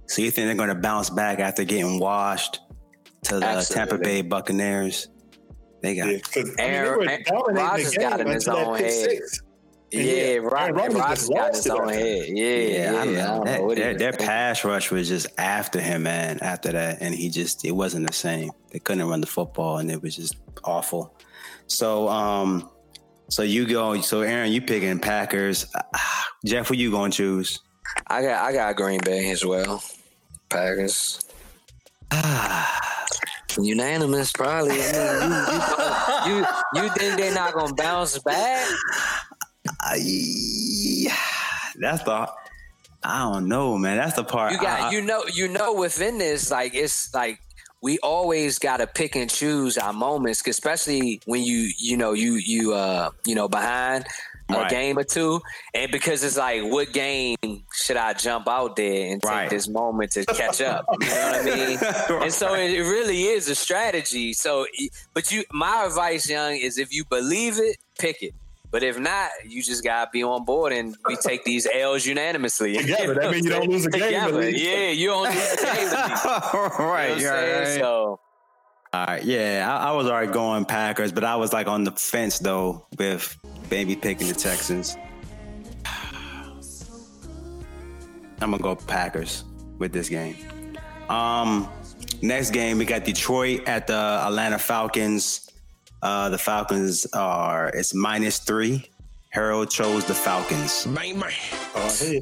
So you think they're going to bounce back after getting washed to the Absolutely. Tampa Bay Buccaneers? They got yeah, Aaron, Aaron Rodgers got in his own head. Yeah, yeah, Rod, Rodgers got his own head. Yeah, yeah. yeah. That, their, their pass rush was just after him, man. After that, and he just it wasn't the same. They couldn't run the football, and it was just awful. So, um, so you go. So Aaron, you picking Packers. Jeff, who you going to choose? I got I got Green Bay as well. Packers. Ah, unanimous, probably. I mean, you, you, you, you, think they're not gonna bounce back? I, that's the. I don't know, man. That's the part. You got, I, you know, you know, within this, like it's like we always got to pick and choose our moments, especially when you, you know, you, you, uh, you know, behind right. a game or two, and because it's like, what game should I jump out there and take right. this moment to catch up? You know what I mean? right. And so it really is a strategy. So, but you, my advice, young, is if you believe it, pick it. But if not, you just gotta be on board, and we take these L's unanimously. Together, that means you don't lose a game. Yeah, you don't lose a game. right, you know right. So. All right, yeah, I, I was already going Packers, but I was like on the fence though with baby picking the Texans. I'm gonna go Packers with this game. Um, next game we got Detroit at the Atlanta Falcons. Uh, the Falcons are it's minus three. Harold chose the Falcons. Man, man. Oh,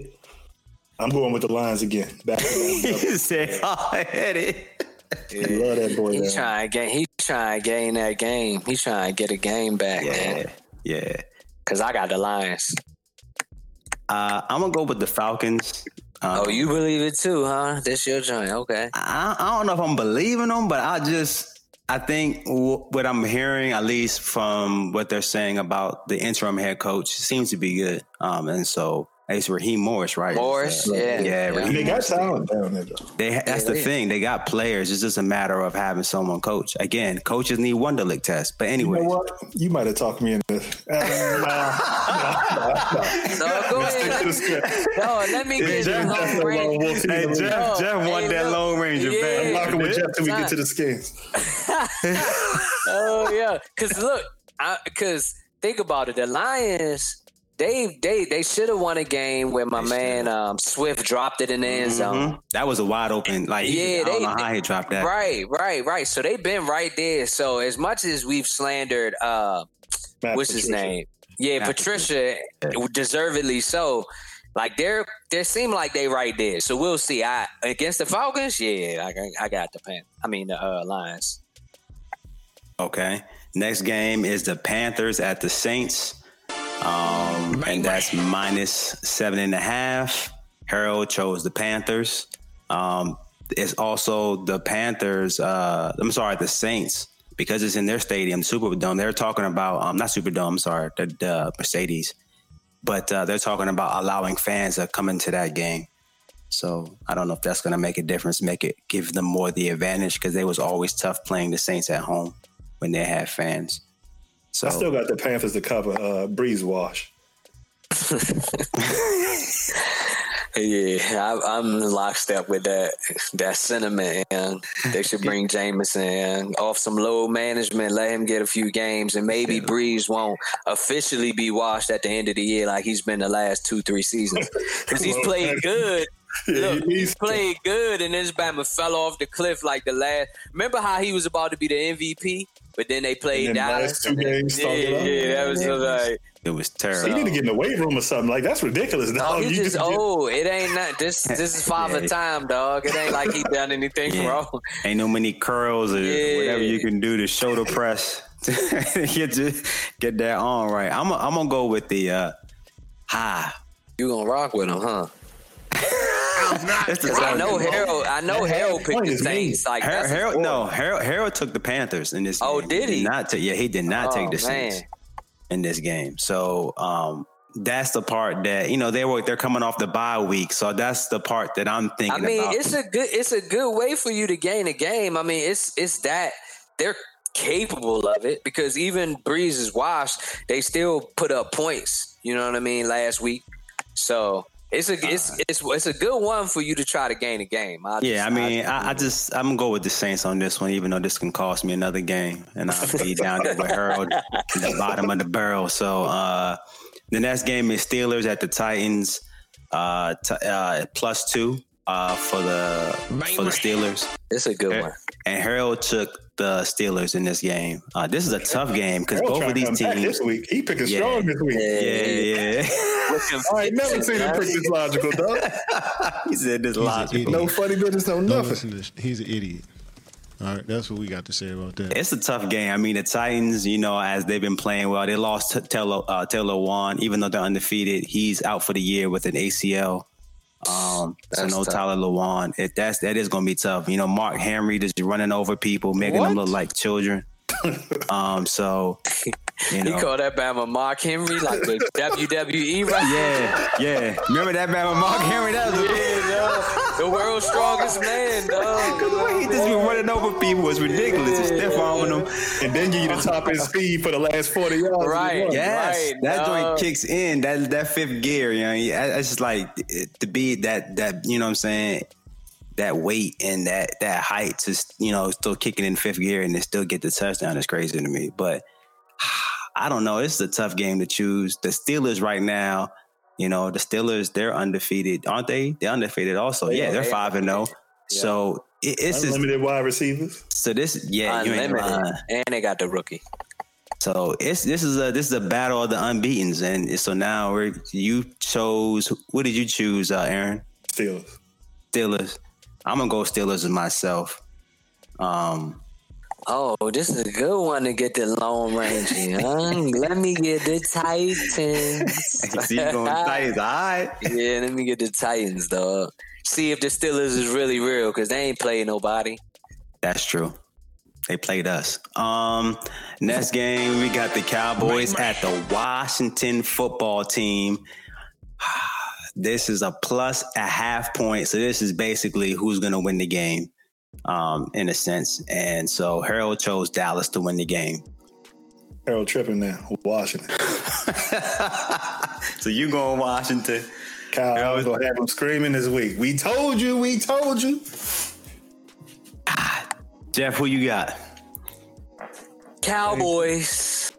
I'm going with the Lions again. Back to he said, "Oh, headed." Yeah. Love that boy. He's trying to gain. He's trying to gain that game. He's trying to get a game back. Yeah, man. yeah. Cause I got the Lions. Uh, I'm gonna go with the Falcons. Um, oh, you believe it too, huh? This your joint, okay? I, I don't know if I'm believing them, but I just I think w- what I'm hearing, at least from what they're saying about the interim head coach, seems to be good. Um, and so it's Raheem Morris, right? Morris, uh, yeah, yeah. yeah. They got talent down there. They that's yeah, the thing. They got players. It's just a matter of having someone coach. Again, coaches need Wonderlic test. But anyway, you, know you might have talked me into. Uh, no, no, go ahead. No, let me get Jeff, Jeff, range. Hey, Jeff, Jeff won that Lone Ranger. Yeah, I'm rocking with Jeff till we get to the skins. oh yeah, because look, because think about it. The Lions they they they should have won a game where my man um, Swift dropped it in the end mm-hmm. zone. That was a wide open. Like yeah, they, how he dropped that. Right, right, right. So they've been right there. So as much as we've slandered, uh, what's Patricia. his name? Yeah, Matt Patricia, Patricia, deservedly so. Like they're they seem like they right there. So we'll see. I against the Falcons, yeah, I, I got the pan. I mean the uh, Lions. Okay. Next game is the Panthers at the Saints. Um, and that's minus seven and a half. Harold chose the Panthers. Um, it's also the Panthers. Uh, I'm sorry, the Saints because it's in their stadium, Superdome. They're talking about um, not Superdome. I'm sorry, the, the Mercedes, but uh, they're talking about allowing fans to come into that game. So I don't know if that's going to make a difference, make it give them more the advantage because they was always tough playing the Saints at home when they had fans. So I still got the Panthers to cover uh, Brees Wash. yeah, I, am lockstep with that that sentiment, and they should bring Jameson off some low management, let him get a few games, and maybe Brees won't officially be washed at the end of the year like he's been the last two three seasons because he's played good. Yeah, Look, he, he played good, and then Bama fell off the cliff like the last. Remember how he was about to be the MVP? But then they played then Dallas. two games yeah, yeah, that was like it was terrible. So you need to get in the weight room or something. Like that's ridiculous. Dog. No, he just, oh, it ain't not this. This is father yeah. time, dog. It ain't like he done anything yeah. wrong. Ain't no many curls or yeah. whatever you can do to shoulder press. get just get that on right. I'm a, I'm gonna go with the uh, high. You gonna rock with him, huh? I know Harold. I know Harold picked the Saints. Like Harold, Harold no, Harold, Harold took the Panthers in this. Oh, game. did he? he did not take. Yeah, he did not oh, take the Saints in this game. So um, that's the part that you know they were they're coming off the bye week. So that's the part that I'm thinking. I mean, about. it's a good it's a good way for you to gain a game. I mean, it's it's that they're capable of it because even Brees is washed, they still put up points. You know what I mean? Last week, so it's a it's, it's it's a good one for you to try to gain a game. I yeah, I mean, I, I, just I'm gonna go with the Saints on this one, even though this can cost me another game, and I'll be down there with Harold at the bottom of the barrel. So uh, the next game is Steelers at the Titans, uh, t- uh, plus two uh, for the for the Steelers. It's a good one. And Harold took the Steelers in this game. Uh, this is a tough game because both of these teams. This week, he picking yeah, strong this week. Yeah, yeah. I ain't never seen him pick this logical, dog. he said this logical. No funny business, no nothing. No, he's an idiot. All right, that's what we got to say about that. It's a tough game. I mean, the Titans, you know, as they've been playing well, they lost Taylor uh, Taylor Lewan, even though they're undefeated. He's out for the year with an ACL. Um, so no tough. Tyler Lewan. It, that's that is going to be tough. You know, Mark Henry just running over people, making what? them look like children. um, so you know. He called that Bama Mark Henry like the WWE, right? Yeah, yeah. Remember that Bama Mark Henry? That was yeah, the world's strongest man, dog. Because the way he just been running over people was ridiculous. Yeah, stiff arming them, and then give you the top end speed for the last forty yards. Right, yes. Right, that joint kicks in. That that fifth gear, you know. It's just like to be that that you know what I'm saying that weight and that that height to you know still kicking in fifth gear and then still get the touchdown is crazy to me. But I don't know. This is a tough game to choose. The Steelers right now, you know, the Steelers they're undefeated, aren't they? They're undefeated also. Yeah, they're five and zero. So it, it's unlimited wide receivers. So this, yeah, unlimited, and they got the rookie. So it's this is a this is a battle of the unbeaten's, and so now we're you chose. What did you choose, uh, Aaron? Steelers. Steelers. I'm gonna go Steelers myself. Um, Oh, this is a good one to get the Lone Ranger Huh? let me get the Titans. See you going Titans, all right? yeah, let me get the Titans, dog. See if the Steelers is really real because they ain't playing nobody. That's true. They played us. Um, next game we got the Cowboys at the Washington football team. This is a plus a half point, so this is basically who's going to win the game, um, in a sense. And so Harold chose Dallas to win the game. Harold tripping now. Washington. so you going Washington? Kyle, I was gonna have him screaming this week. We told you. We told you. Jeff, who you got? Cowboys.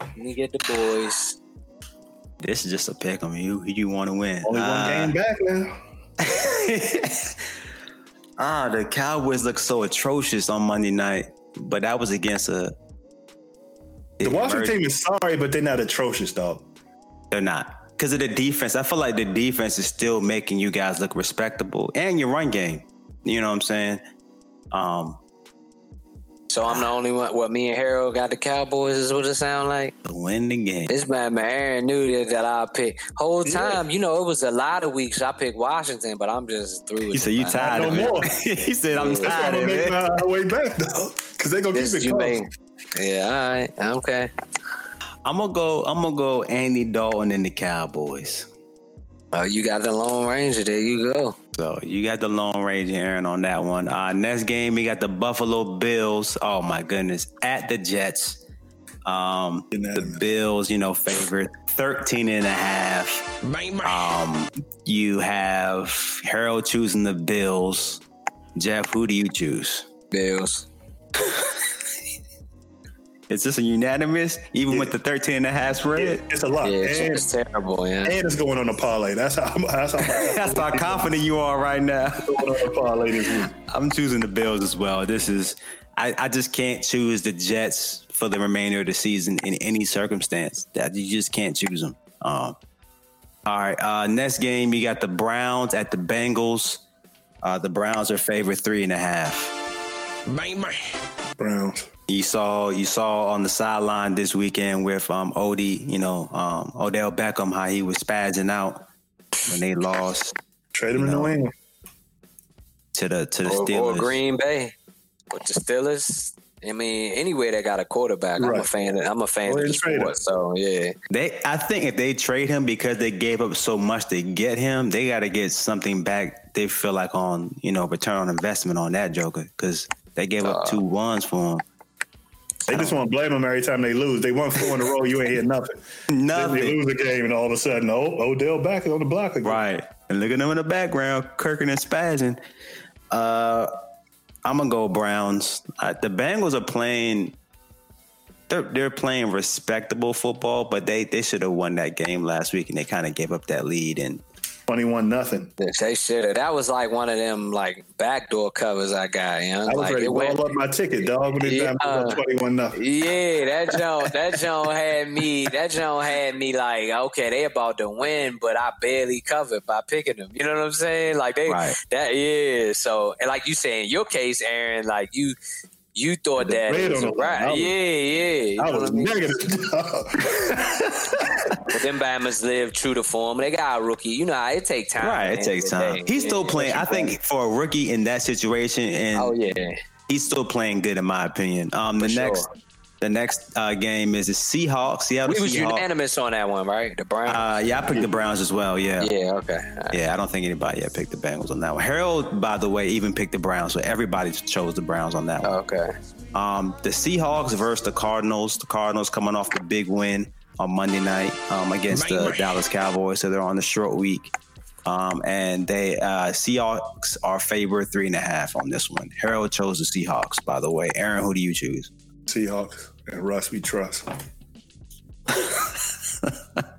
Let me get the boys. This is just a pick on you. Who you want to win? Only one Uh, game back now. ah, the Cowboys look so atrocious on Monday night, but that was against a. The Washington team is sorry, but they're not atrocious, dog. They're not because of the defense. I feel like the defense is still making you guys look respectable, and your run game. You know what I'm saying? Um, So I'm the only one. What me and Harold got the Cowboys is what it sound like. to win the game. This man, man, Aaron knew that, that I picked. Whole time, you know, it was a lot of weeks I picked Washington, but I'm just through. He said you man. tired no of more. it. he said I'm That's why tired I'm of making it. our way back, though, because they're gonna This keep it you close. make. Yeah, all right, okay. I'm gonna go. I'm gonna go. Andy Dalton and the Cowboys. Oh, you got the Lone Ranger. There you go. So you got the Lone Ranger Aaron on that one. Uh, next game, we got the Buffalo Bills. Oh my goodness, at the Jets. Um, the Bills, you know, favorite 13 and a half. Um, you have Harold choosing the Bills. Jeff, who do you choose? Bills. Is this a unanimous, even with the 13 and a half spread? It's a lot, Yeah, it's, and, it's terrible. Yeah. and it's going on a parlay. That's how. That's how. That's how confident you are right now. going on a parlay this week. I'm choosing the Bills as well. This is I, I just can't choose the Jets for the remainder of the season in any circumstance. That you just can't choose them. Um, all right, uh, next game you got the Browns at the Bengals. Uh, the Browns are favorite three and a half. Browns. You saw you saw on the sideline this weekend with um, Odie, you know um, Odell Beckham, how he was spazzing out when they lost Trade him in New England. to the to the Or, Steelers. or Green Bay with the Steelers. I mean, anyway, they got a quarterback. I'm a fan. Of, I'm a fan Go of ahead the trade sport. So yeah, They, I think if they trade him because they gave up so much to get him, they got to get something back. They feel like on you know return on investment on that Joker because they gave up two ones for him. They just want to blame them every time they lose. They won four in a row. You ain't hear nothing. Then they Nothing. lose a game, and all of a sudden, oh, Odell back on the block again. Right. And look at them in the background, kirking and spazzing. Uh, I'm gonna go Browns. Uh, the Bengals are playing. They're they're playing respectable football, but they they should have won that game last week, and they kind of gave up that lead. And Twenty-one nothing. they should have. That was like one of them like backdoor covers I got. You know, I was like ready it to went. roll up my ticket, dog. When Yeah. yeah. twenty-one nothing. Yeah, that Joan, that Joan had me. That Joan had me like, okay, they about to win, but I barely covered by picking them. You know what I'm saying? Like they, Right. that yeah. So, and like you say in your case, Aaron, like you, you thought The that red was on the line. I right. was- Yeah, yeah. You I was I mean? negative. But them Bama's live true to form. They got a rookie. You know, how it take time. right, man, it takes time. day. He's still playing. I think for a rookie in that situation, and Oh yeah. he's still playing good in my opinion. Um, the For sure. Next the next uh, game is the Seahawks. Seattle We was Seahawks. unanimous on that one, right? The Browns. Uh, yeah, I picked the Browns as well. Yeah. yeah. Okay. All right. Yeah, I don't think anybody yet picked the Bengals on that one. Harold, by the way, even picked the Browns, so everybody chose the Browns on that one. Okay. Um, the Seahawks versus the Cardinals. The Cardinals coming off the big win on Monday night um, against the Dallas Cowboys, so they're on the short week. Um, and they uh, Seahawks are favored three and a half on this one. Harold chose the Seahawks, by the way. Aaron, who do you choose? Seahawks and Russ, we trust.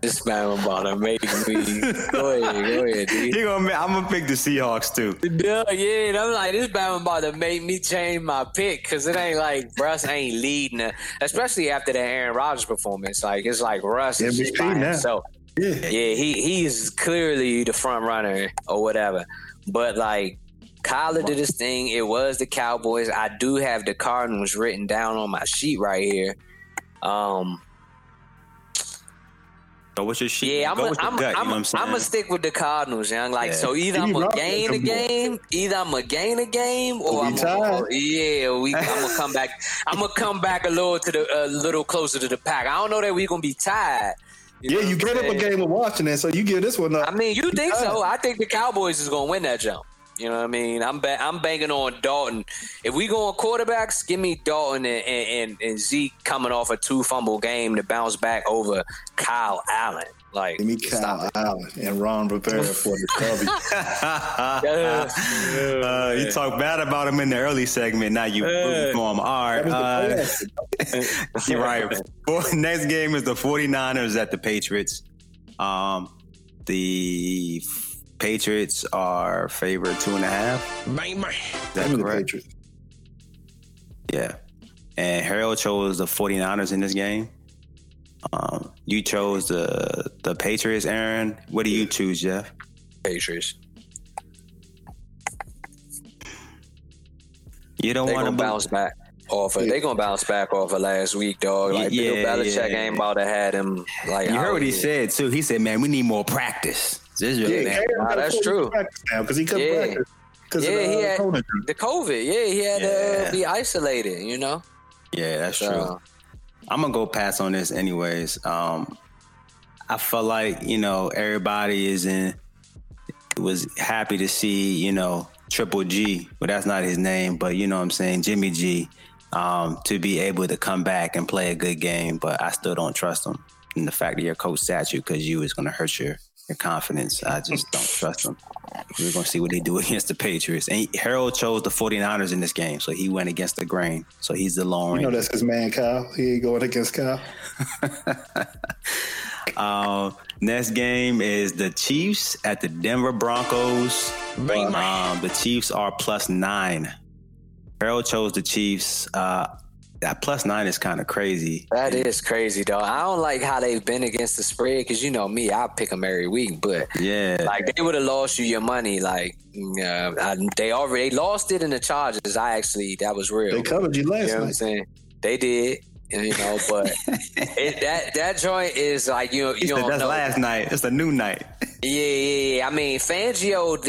This man about to make me. Go ahead. Go ahead. dude. He gonna, I'm gonna pick the Seahawks too. Yeah, yeah, and I'm like, this Bama about to make me change my pick because it ain't like Russ ain't leading, especially after the Aaron Rodgers performance. Like it's like Russ is just by now. himself. Yeah. Yeah, he he's clearly the front runner or whatever. But like Kyler did his thing. It was the Cowboys. I do have the Cardinals written down on my sheet right here. Um, Go with your sheet. yeah, I'm gonna with your I'm, gut, you know I'm, what I'm saying? I'm stick with the Cardinals, young. Like Yeah. so, either I'm gonna gain a come back. game, either I'm gonna gain a game, or Or I'm we gonna, tied. yeah, we I'm gonna come back. I'm gonna come back a little to the a little closer to the pack. I don't know that we gonna be tied. Yeah, you what gave up a game of Washington, so you give this one up. I mean, you think so? I think the Cowboys is gonna win that jump. You know what I mean? I'm ba- I'm banking on Dalton. If we go on quarterbacks, give me Dalton and, and, and, and Zeke coming off a two fumble game to bounce back over Kyle Allen. Like, Give me Kyle. Allen and Ron Rivera for the W. uh, you talk bad about him in the early segment. Now you rooting for him. All right. That Uh, you're right. Next game is the 49ers at the Patriots. Um, the f- Patriots are favored two and a half. Is Give that me the correct? Patriots. Yeah. And Harold chose the 49ers in this game. Um, you chose the the Patriots, Aaron. What do you choose, Jeff? Patriots. You don't want to bounce back off of. They gonna bounce back off of last week, dog. Like Bill Yeah, Belichick yeah. ain't about to had him. Like You heard what he said too. He said, "Man, we need more practice." Yeah. Nah, that's true. now because he couldn't Yeah. practice. Because Yeah, of the, he uh, had- COVID. The COVID, yeah, he had Yeah. to be isolated. You know. Yeah, that's So- true. I'm gonna go pass on this anyways. Um, I felt like you know everybody is in was happy to see you know Triple G, but that's not his name. But you know what I'm saying Jimmy G um, to be able to come back and play a good game. But I still don't trust him. And the fact that your coach sat you because you is gonna hurt your your confidence. I just don't trust them. We're gonna see what they do against the Patriots. And Harold chose the 49ers in this game, so he went against the grain. So he's the long You know that's his man, Kyle. He ain't going against Kyle. Um, next game is the Chiefs at the Denver Broncos. Um, the Chiefs are plus nine. Harold chose the Chiefs. Uh, that plus nine is kind of crazy. That is crazy, though. I don't like how they've been against the spread because you know me, I pick them every week. But Yeah, like they would have lost you your money. Like uh, I, they already they lost it in the Chargers. I actually that was real. They covered you last You last know what I'm night. saying? They did. You know, but it, that that joint is like you he you said don't that's know. last night. It's a new night. Yeah, yeah, yeah. I mean, Fangio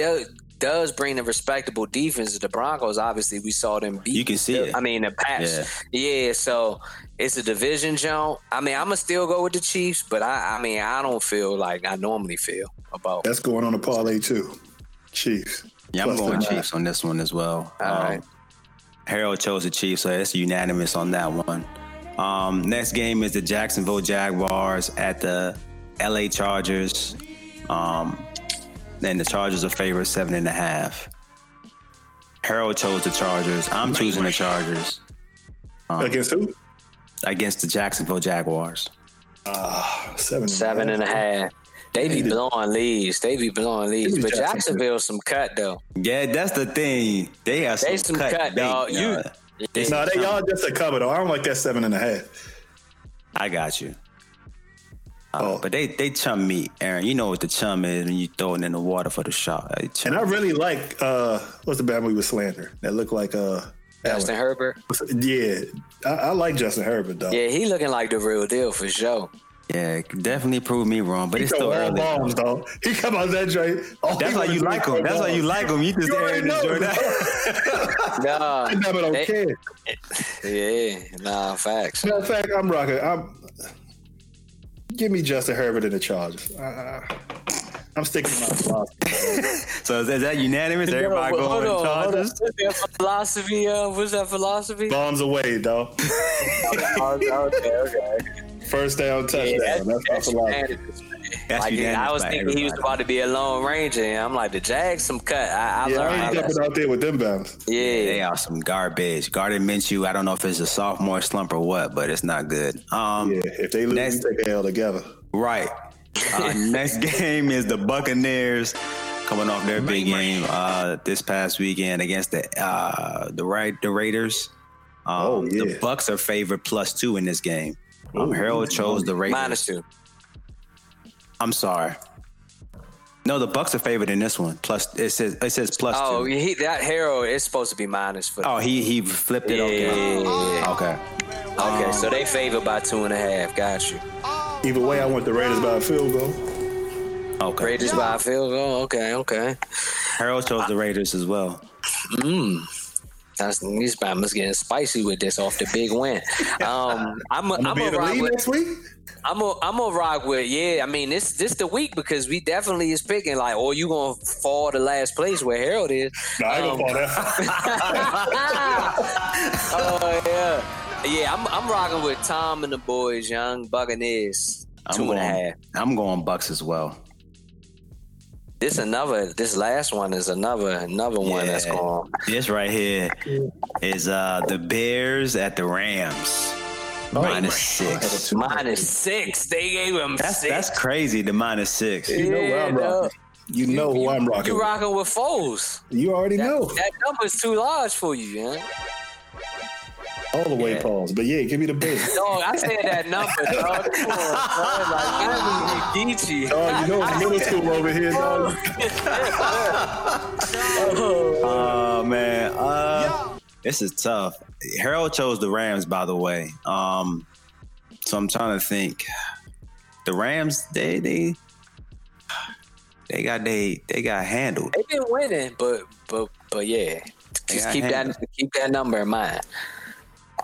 does, does bring a respectable defense to the Broncos. Obviously, we saw them beat. You can see the- it. I mean, the Pats. Yeah. so it's a division jump. I mean, I'm gonna still go with the Chiefs, but I, I mean, I don't feel like I normally feel about. That's going on the parlay too. Chiefs. Yeah, I'm Plus going the nine. Chiefs on this one as well. All Um, right. Harold chose the Chiefs, so it's unanimous on that one. Um, next game is the Jacksonville Jaguars at the LA Chargers. Um, and the Chargers are favored seven and a half. Harold chose the Chargers. I'm choosing the Chargers Against who? against the Jacksonville Jaguars. Ah, seven. Seven and a half. They be Hated. blowing leads. They be blowing leads. But Jacksonville. Jacksonville some cut though. Yeah, that's the thing. They have some, They some cut, cut, bait, dog. You- uh, they No, they y'all just a cover though. I don't like that seven and a half. I got you. Uh, Oh. But they they chum meat, Aaron. You know what the chum is when you throw it in the water for the shot. And I really like uh what's the bad movie with Slander that looked like uh Justin Herbert. yeah I, I like Justin Herbert though. Yeah, he looking like the real deal for sure. Yeah, definitely proved me wrong, but He it's throw still all early. bombs though. He come out that joint. all That's why you like him. That's why you like him. You just You already Aaron know. enjoy that. Nah, I never don't They- care. yeah, nah, facts. Matter of fact, I'm rocking. I'm give me Justin Herbert in the Chargers. Uh, I'm sticking to my philosophy. So is that unanimous? Everybody Hold going on, hold on. Chargers? What's that philosophy? Uh, what's that philosophy? Bombs away, though. okay, okay. First down touchdown. Yeah, that's, my philosophy. That's like, unanimous I was by thinking he was about to be a lone ranger, and I'm like, the Jags some cut. I, I Yeah, I learned. ain't my out there with them bounds. Yeah, they are some garbage. Gardner Minshew. I don't know if it's a sophomore slump or what, but it's not good. Um, Yeah, if they lose, Next- we take a L together. Right. Uh, next game is the Buccaneers coming off their big game uh, this past weekend against the uh, the right the Raiders. Um, Oh, yeah. The Bucks are favored plus two in this game. Um, Ooh, Harold chose the Raiders. minus two. I'm sorry. No, the Bucks are favored in this one. Plus, it says it says plus Oh, two. he, that Harold is supposed to be minus for. Oh, he he flipped it. Yeah, Okay. yeah, yeah. Okay. Okay, so they favored by two and a half. Got you. Either way, I want the Raiders by a field goal. Okay. Raiders by a field goal. Okay, okay. Harold chose the Raiders as well. Mm. That's these Bama's getting spicy with this off the big win. Um, I'm a, I'm gonna I'm be a in the lead with next week. I'm a I'm a rock with yeah. I mean this this the week because we definitely is picking like or you gonna fall to last place where Harold is. No, I ain't Um, gonna fall down. oh yeah, yeah. I'm I'm rocking with Tom and the boys, young Buccaneers, I'm two and a half. I'm going Bucks as well. This another. This last one is another another one that's Yeah. going. This right here is uh the Bears at the Rams. Minus six. Minus six. They gave him That's six. that's crazy. The minus six. You know where I'm rocking. You know who I'm rocking. You with. rocking with Foles. You already know. That number's too large for you, man. All the way, Pauls. But yeah, give me the Bears. Dog, I said that number, dog. Come on, bro. Like, you Geechee. Oh, you know it's middle school over here, dog. Oh man, uh, this is tough. Harold chose the Rams, by the way. Um, so I'm trying to think. The Rams, they they they got they they got handled. They've been winning, but but but yeah. Just keep I that keep that number in mind.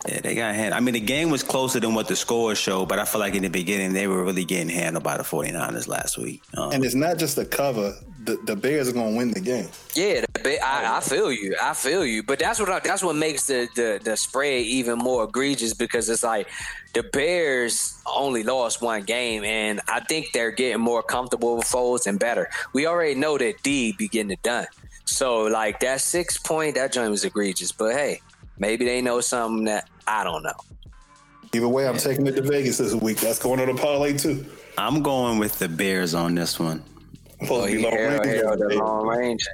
Yeah, they got handled. I mean, the game was closer than what the scores showed, but I feel like in the beginning they were really getting handled by the 49ers last week. Um, And it's not just the cover. The, the Bears are going to win the game. Yeah, the, ba- I, I feel you. I feel you. But that's what I, that's what makes the, the the spread even more egregious because it's like the Bears only lost one game, and I think they're getting more comfortable with Foles and better. We already know that D be getting it done. So like that six point, that joint was egregious. But hey, maybe they know something that I don't know. Either way, I'm taking it to Vegas this week. That's going on a parlay too. I'm going with the Bears on this one. I'm supposed to be long Harold, range. Harold, the long range.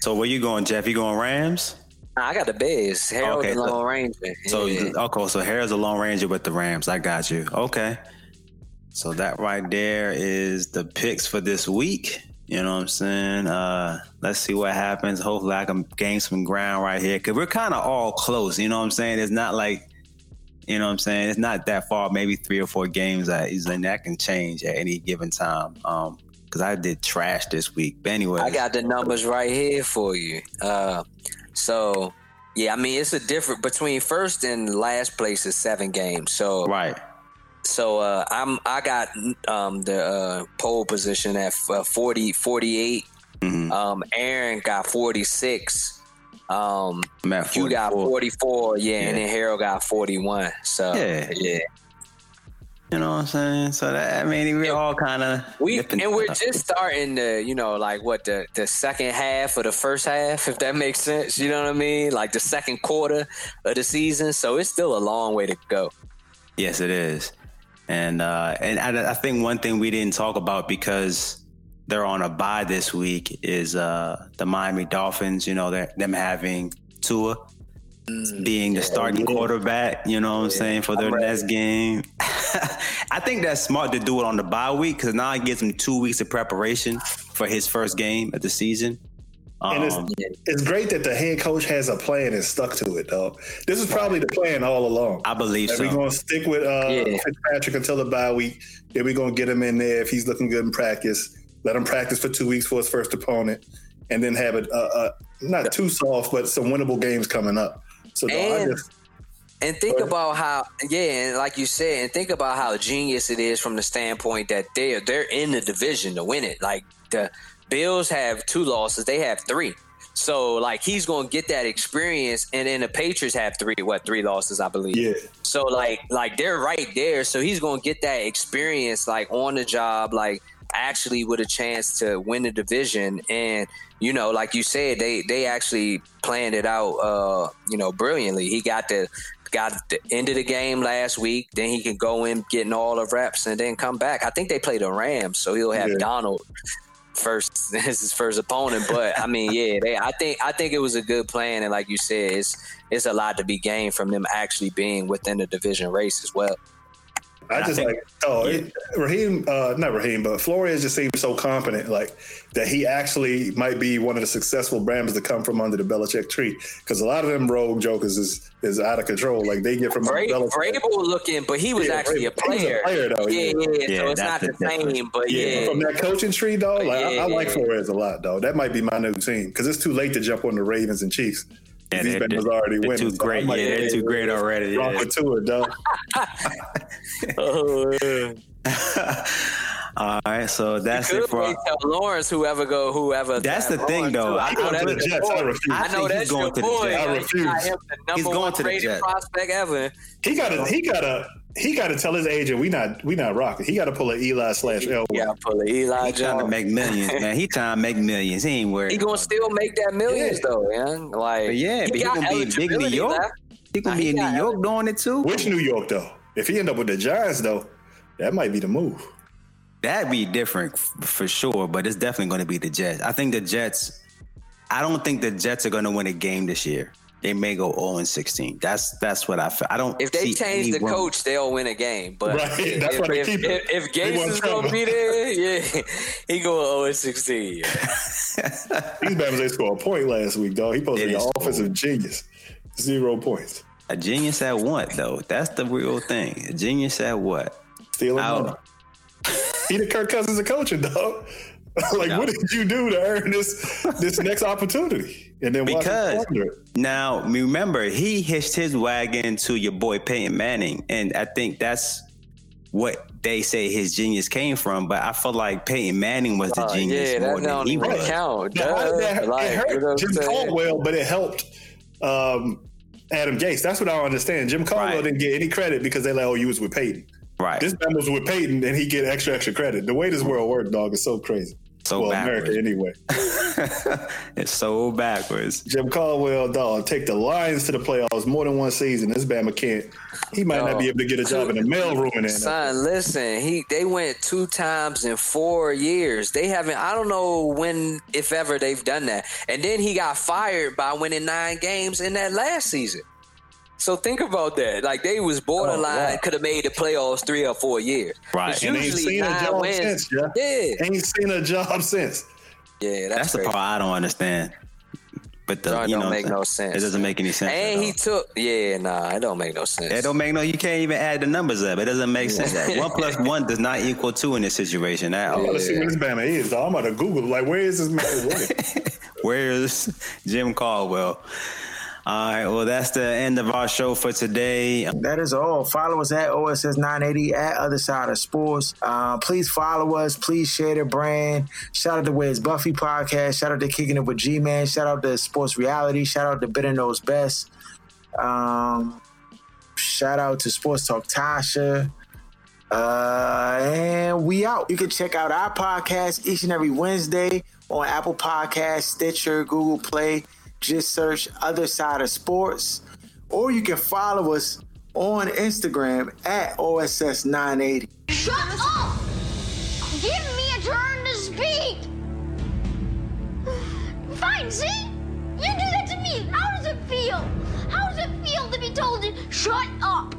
So where you going, Jeff? You going Rams? Nah, I got the Bears. Harold, Okay, the so- long range. So yeah. okay, so Harold's a long ranger with the Rams. I got you. Okay. So that right there is the picks for this week. You know what I'm saying? Uh let's see what happens. Hopefully I can gain some ground right here. Cause we're kind of all close. You know what I'm saying? It's not like you know what I'm saying? It's not that far, maybe three or four games that is and that can change at any given time. Um because I did trash this week. But anyway. I got the numbers right here for you. Uh, so yeah, I mean it's a different between first and last place is seven games. So right. so uh, I'm I got um, the uh, pole position at uh, 40, 48. Mhm. Um, Aaron got 46. Um, I'm you got 44. 44, yeah, and then Harold got 41. So Yeah. yeah. You know what I'm saying? So that I mean we're all kind of We and we're just starting the, you know, like what the the second half of the first half, if that makes sense. You know what I mean? Like the second quarter of the season. So it's still a long way to go. Yes, it is. And uh, and I, I think one thing we didn't talk about because they're on a bye this week is uh, the Miami Dolphins. You know, they're, them having Tua being the starting quarterback. You know what I'm saying for their next game. I think that's smart to do it on the bye week because now it gives him two weeks of preparation for his first game of the season. And it's, Um, it's great that the head coach has a plan and stuck to it, though. This is probably the plan all along. I believe That so. we're going to stick with uh, Yeah. Fitzpatrick until the bye week. Then we're going to get him in there if he's looking good in practice. Let him practice for two weeks for his first opponent, and then have it uh, uh, not too soft, but some winnable games coming up. So And- just, And think about how, yeah, and like you said, and think about how genius it is from the standpoint that they're they're in the division to win it. Like the Bills have two losses, they have three. So like he's gonna get that experience, and then the Patriots have three, what three losses, I believe. yeah. So like like they're right there. So he's gonna get that experience like on the job, like actually with a chance to win the division. And you know, like you said, they they actually planned it out uh, you know, brilliantly. He got the got the end of the game last week, then he can go in getting all the reps and then come back. I think they play the Rams, so he'll have Yeah. Donald first as his first opponent. But I mean, yeah, they I think I think it was a good plan and like you said, it's it's a lot to be gained from them actually being within the division race as well. I just I think, like oh yeah. it, Raheem, uh, not Raheem, but Flores just seems so competent, like that he actually might be one of the successful Rams to come from under the Belichick tree. Because a lot of them rogue jokers is is out of control. Like they get from Bra- Vrabel looking, but he was yeah, actually a player. a player though, yeah, yeah, yeah. So it's not the same, but yeah. From that coaching tree, though, like I, I, like Flores a lot, though. That might be my new team because it's too late to jump on the Ravens and Chiefs. Yeah, these Bengals already winning. Too so great. yeah, they're too great already. Yeah. to it, dog. oh, All right, so that's it for tell Lawrence. Whoever go, whoever. That's the thing, though. I, know that's the Jets. I refuse. I know that's going to the Jets. I refuse. He's going to the Jets. Prospect ever. He got to. He got to. He got to tell his agent we not we not rocking. He got to pull an Eli slash L. Yeah, pull an Eli. He trying to make millions, man. He trying to make millions. He ain't worried. He gonna still make that millions yeah. though, man. Like, but yeah, he but he gonna be big New York. Left. He gonna nah, be in New York doing it too. Which New York though? If he end up with the Giants though, that might be the move. That'd be different for sure, but it's definitely going to be the Jets. I think the Jets. I don't think the Jets are going to win a game this year. They may go 0 and 16. That's that's what I feel. I don't. If they change the coach, they'll win a game. But right, that's if, why they if, keep if, it. If, if Gase is going to be there, yeah, he go 0 and 16. Yeah. These Bama's they scored a point last week, dog. He supposed to be an offensive genius. Zero points. A genius at what though? That's the real thing. A genius at what? Stealing money. he the Kirk Cousins of coaching, dog. like, no. what did you do to earn this this next opportunity? And then because now remember he hitched his wagon to your boy Peyton Manning, and I think that's what they say his genius came from. But I feel like Peyton Manning was the uh, genius yeah, more than he was. Count. No, that, like, it hurt you know Jim Caldwell, but it helped. Um, Adam Gase. That's what I understand. Jim Caldwell right. didn't get any credit because they like, oh, you was with Peyton. Right. This man was with Peyton and he get extra extra credit. The way this world works, dog, is so crazy. So well, backwards. America anyway. it's so backwards. Jim Caldwell, dog, take the Lions to the playoffs more than one season. This Bama can't. He might not be able to get a job in the mailroom in Son, listen, he they went two times in four years. They haven't. I don't know when, if ever, they've done that. And then he got fired by winning nine games in that last season. So think about that. Like they was borderline, oh, could have made the playoffs three or four years. Right. It's and ain't seen a job wins. since. Yeah. yeah. Ain't seen a job since. Yeah, that's, that's the part I don't understand. But the John you don't know, make no sense. It doesn't make any sense. And he took yeah, nah, it don't make no sense. It don't make no. You can't even add the numbers up. It doesn't make sense. one plus one does not equal two in this situation. At all. Let's see where this Bama is. Though. I'm about to Google like where is this man? where is Jim Caldwell? All right. Well, that's the end of our show for today. That is all. Follow us at OSS 980 at Other Side of Sports. Uh, please follow us. Please share the brand. Shout out to Where's Buffy podcast. Shout out to Kicking It with G Man. Shout out to Sports Reality. Shout out to Better Knows Best. Um, shout out to Sports Talk Tasha. Uh, and we out. You can check out our podcast each and every Wednesday on Apple Podcast, Stitcher, Google Play just search Other Side of Sports, or you can follow us on Instagram at OSS980. Shut up! Give me a turn to speak! Fine, see? You do that to me. How does it feel? How does it feel to be told to shut up?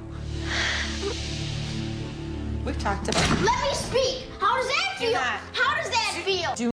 We've talked about Let me speak. How does that feel? How does that feel?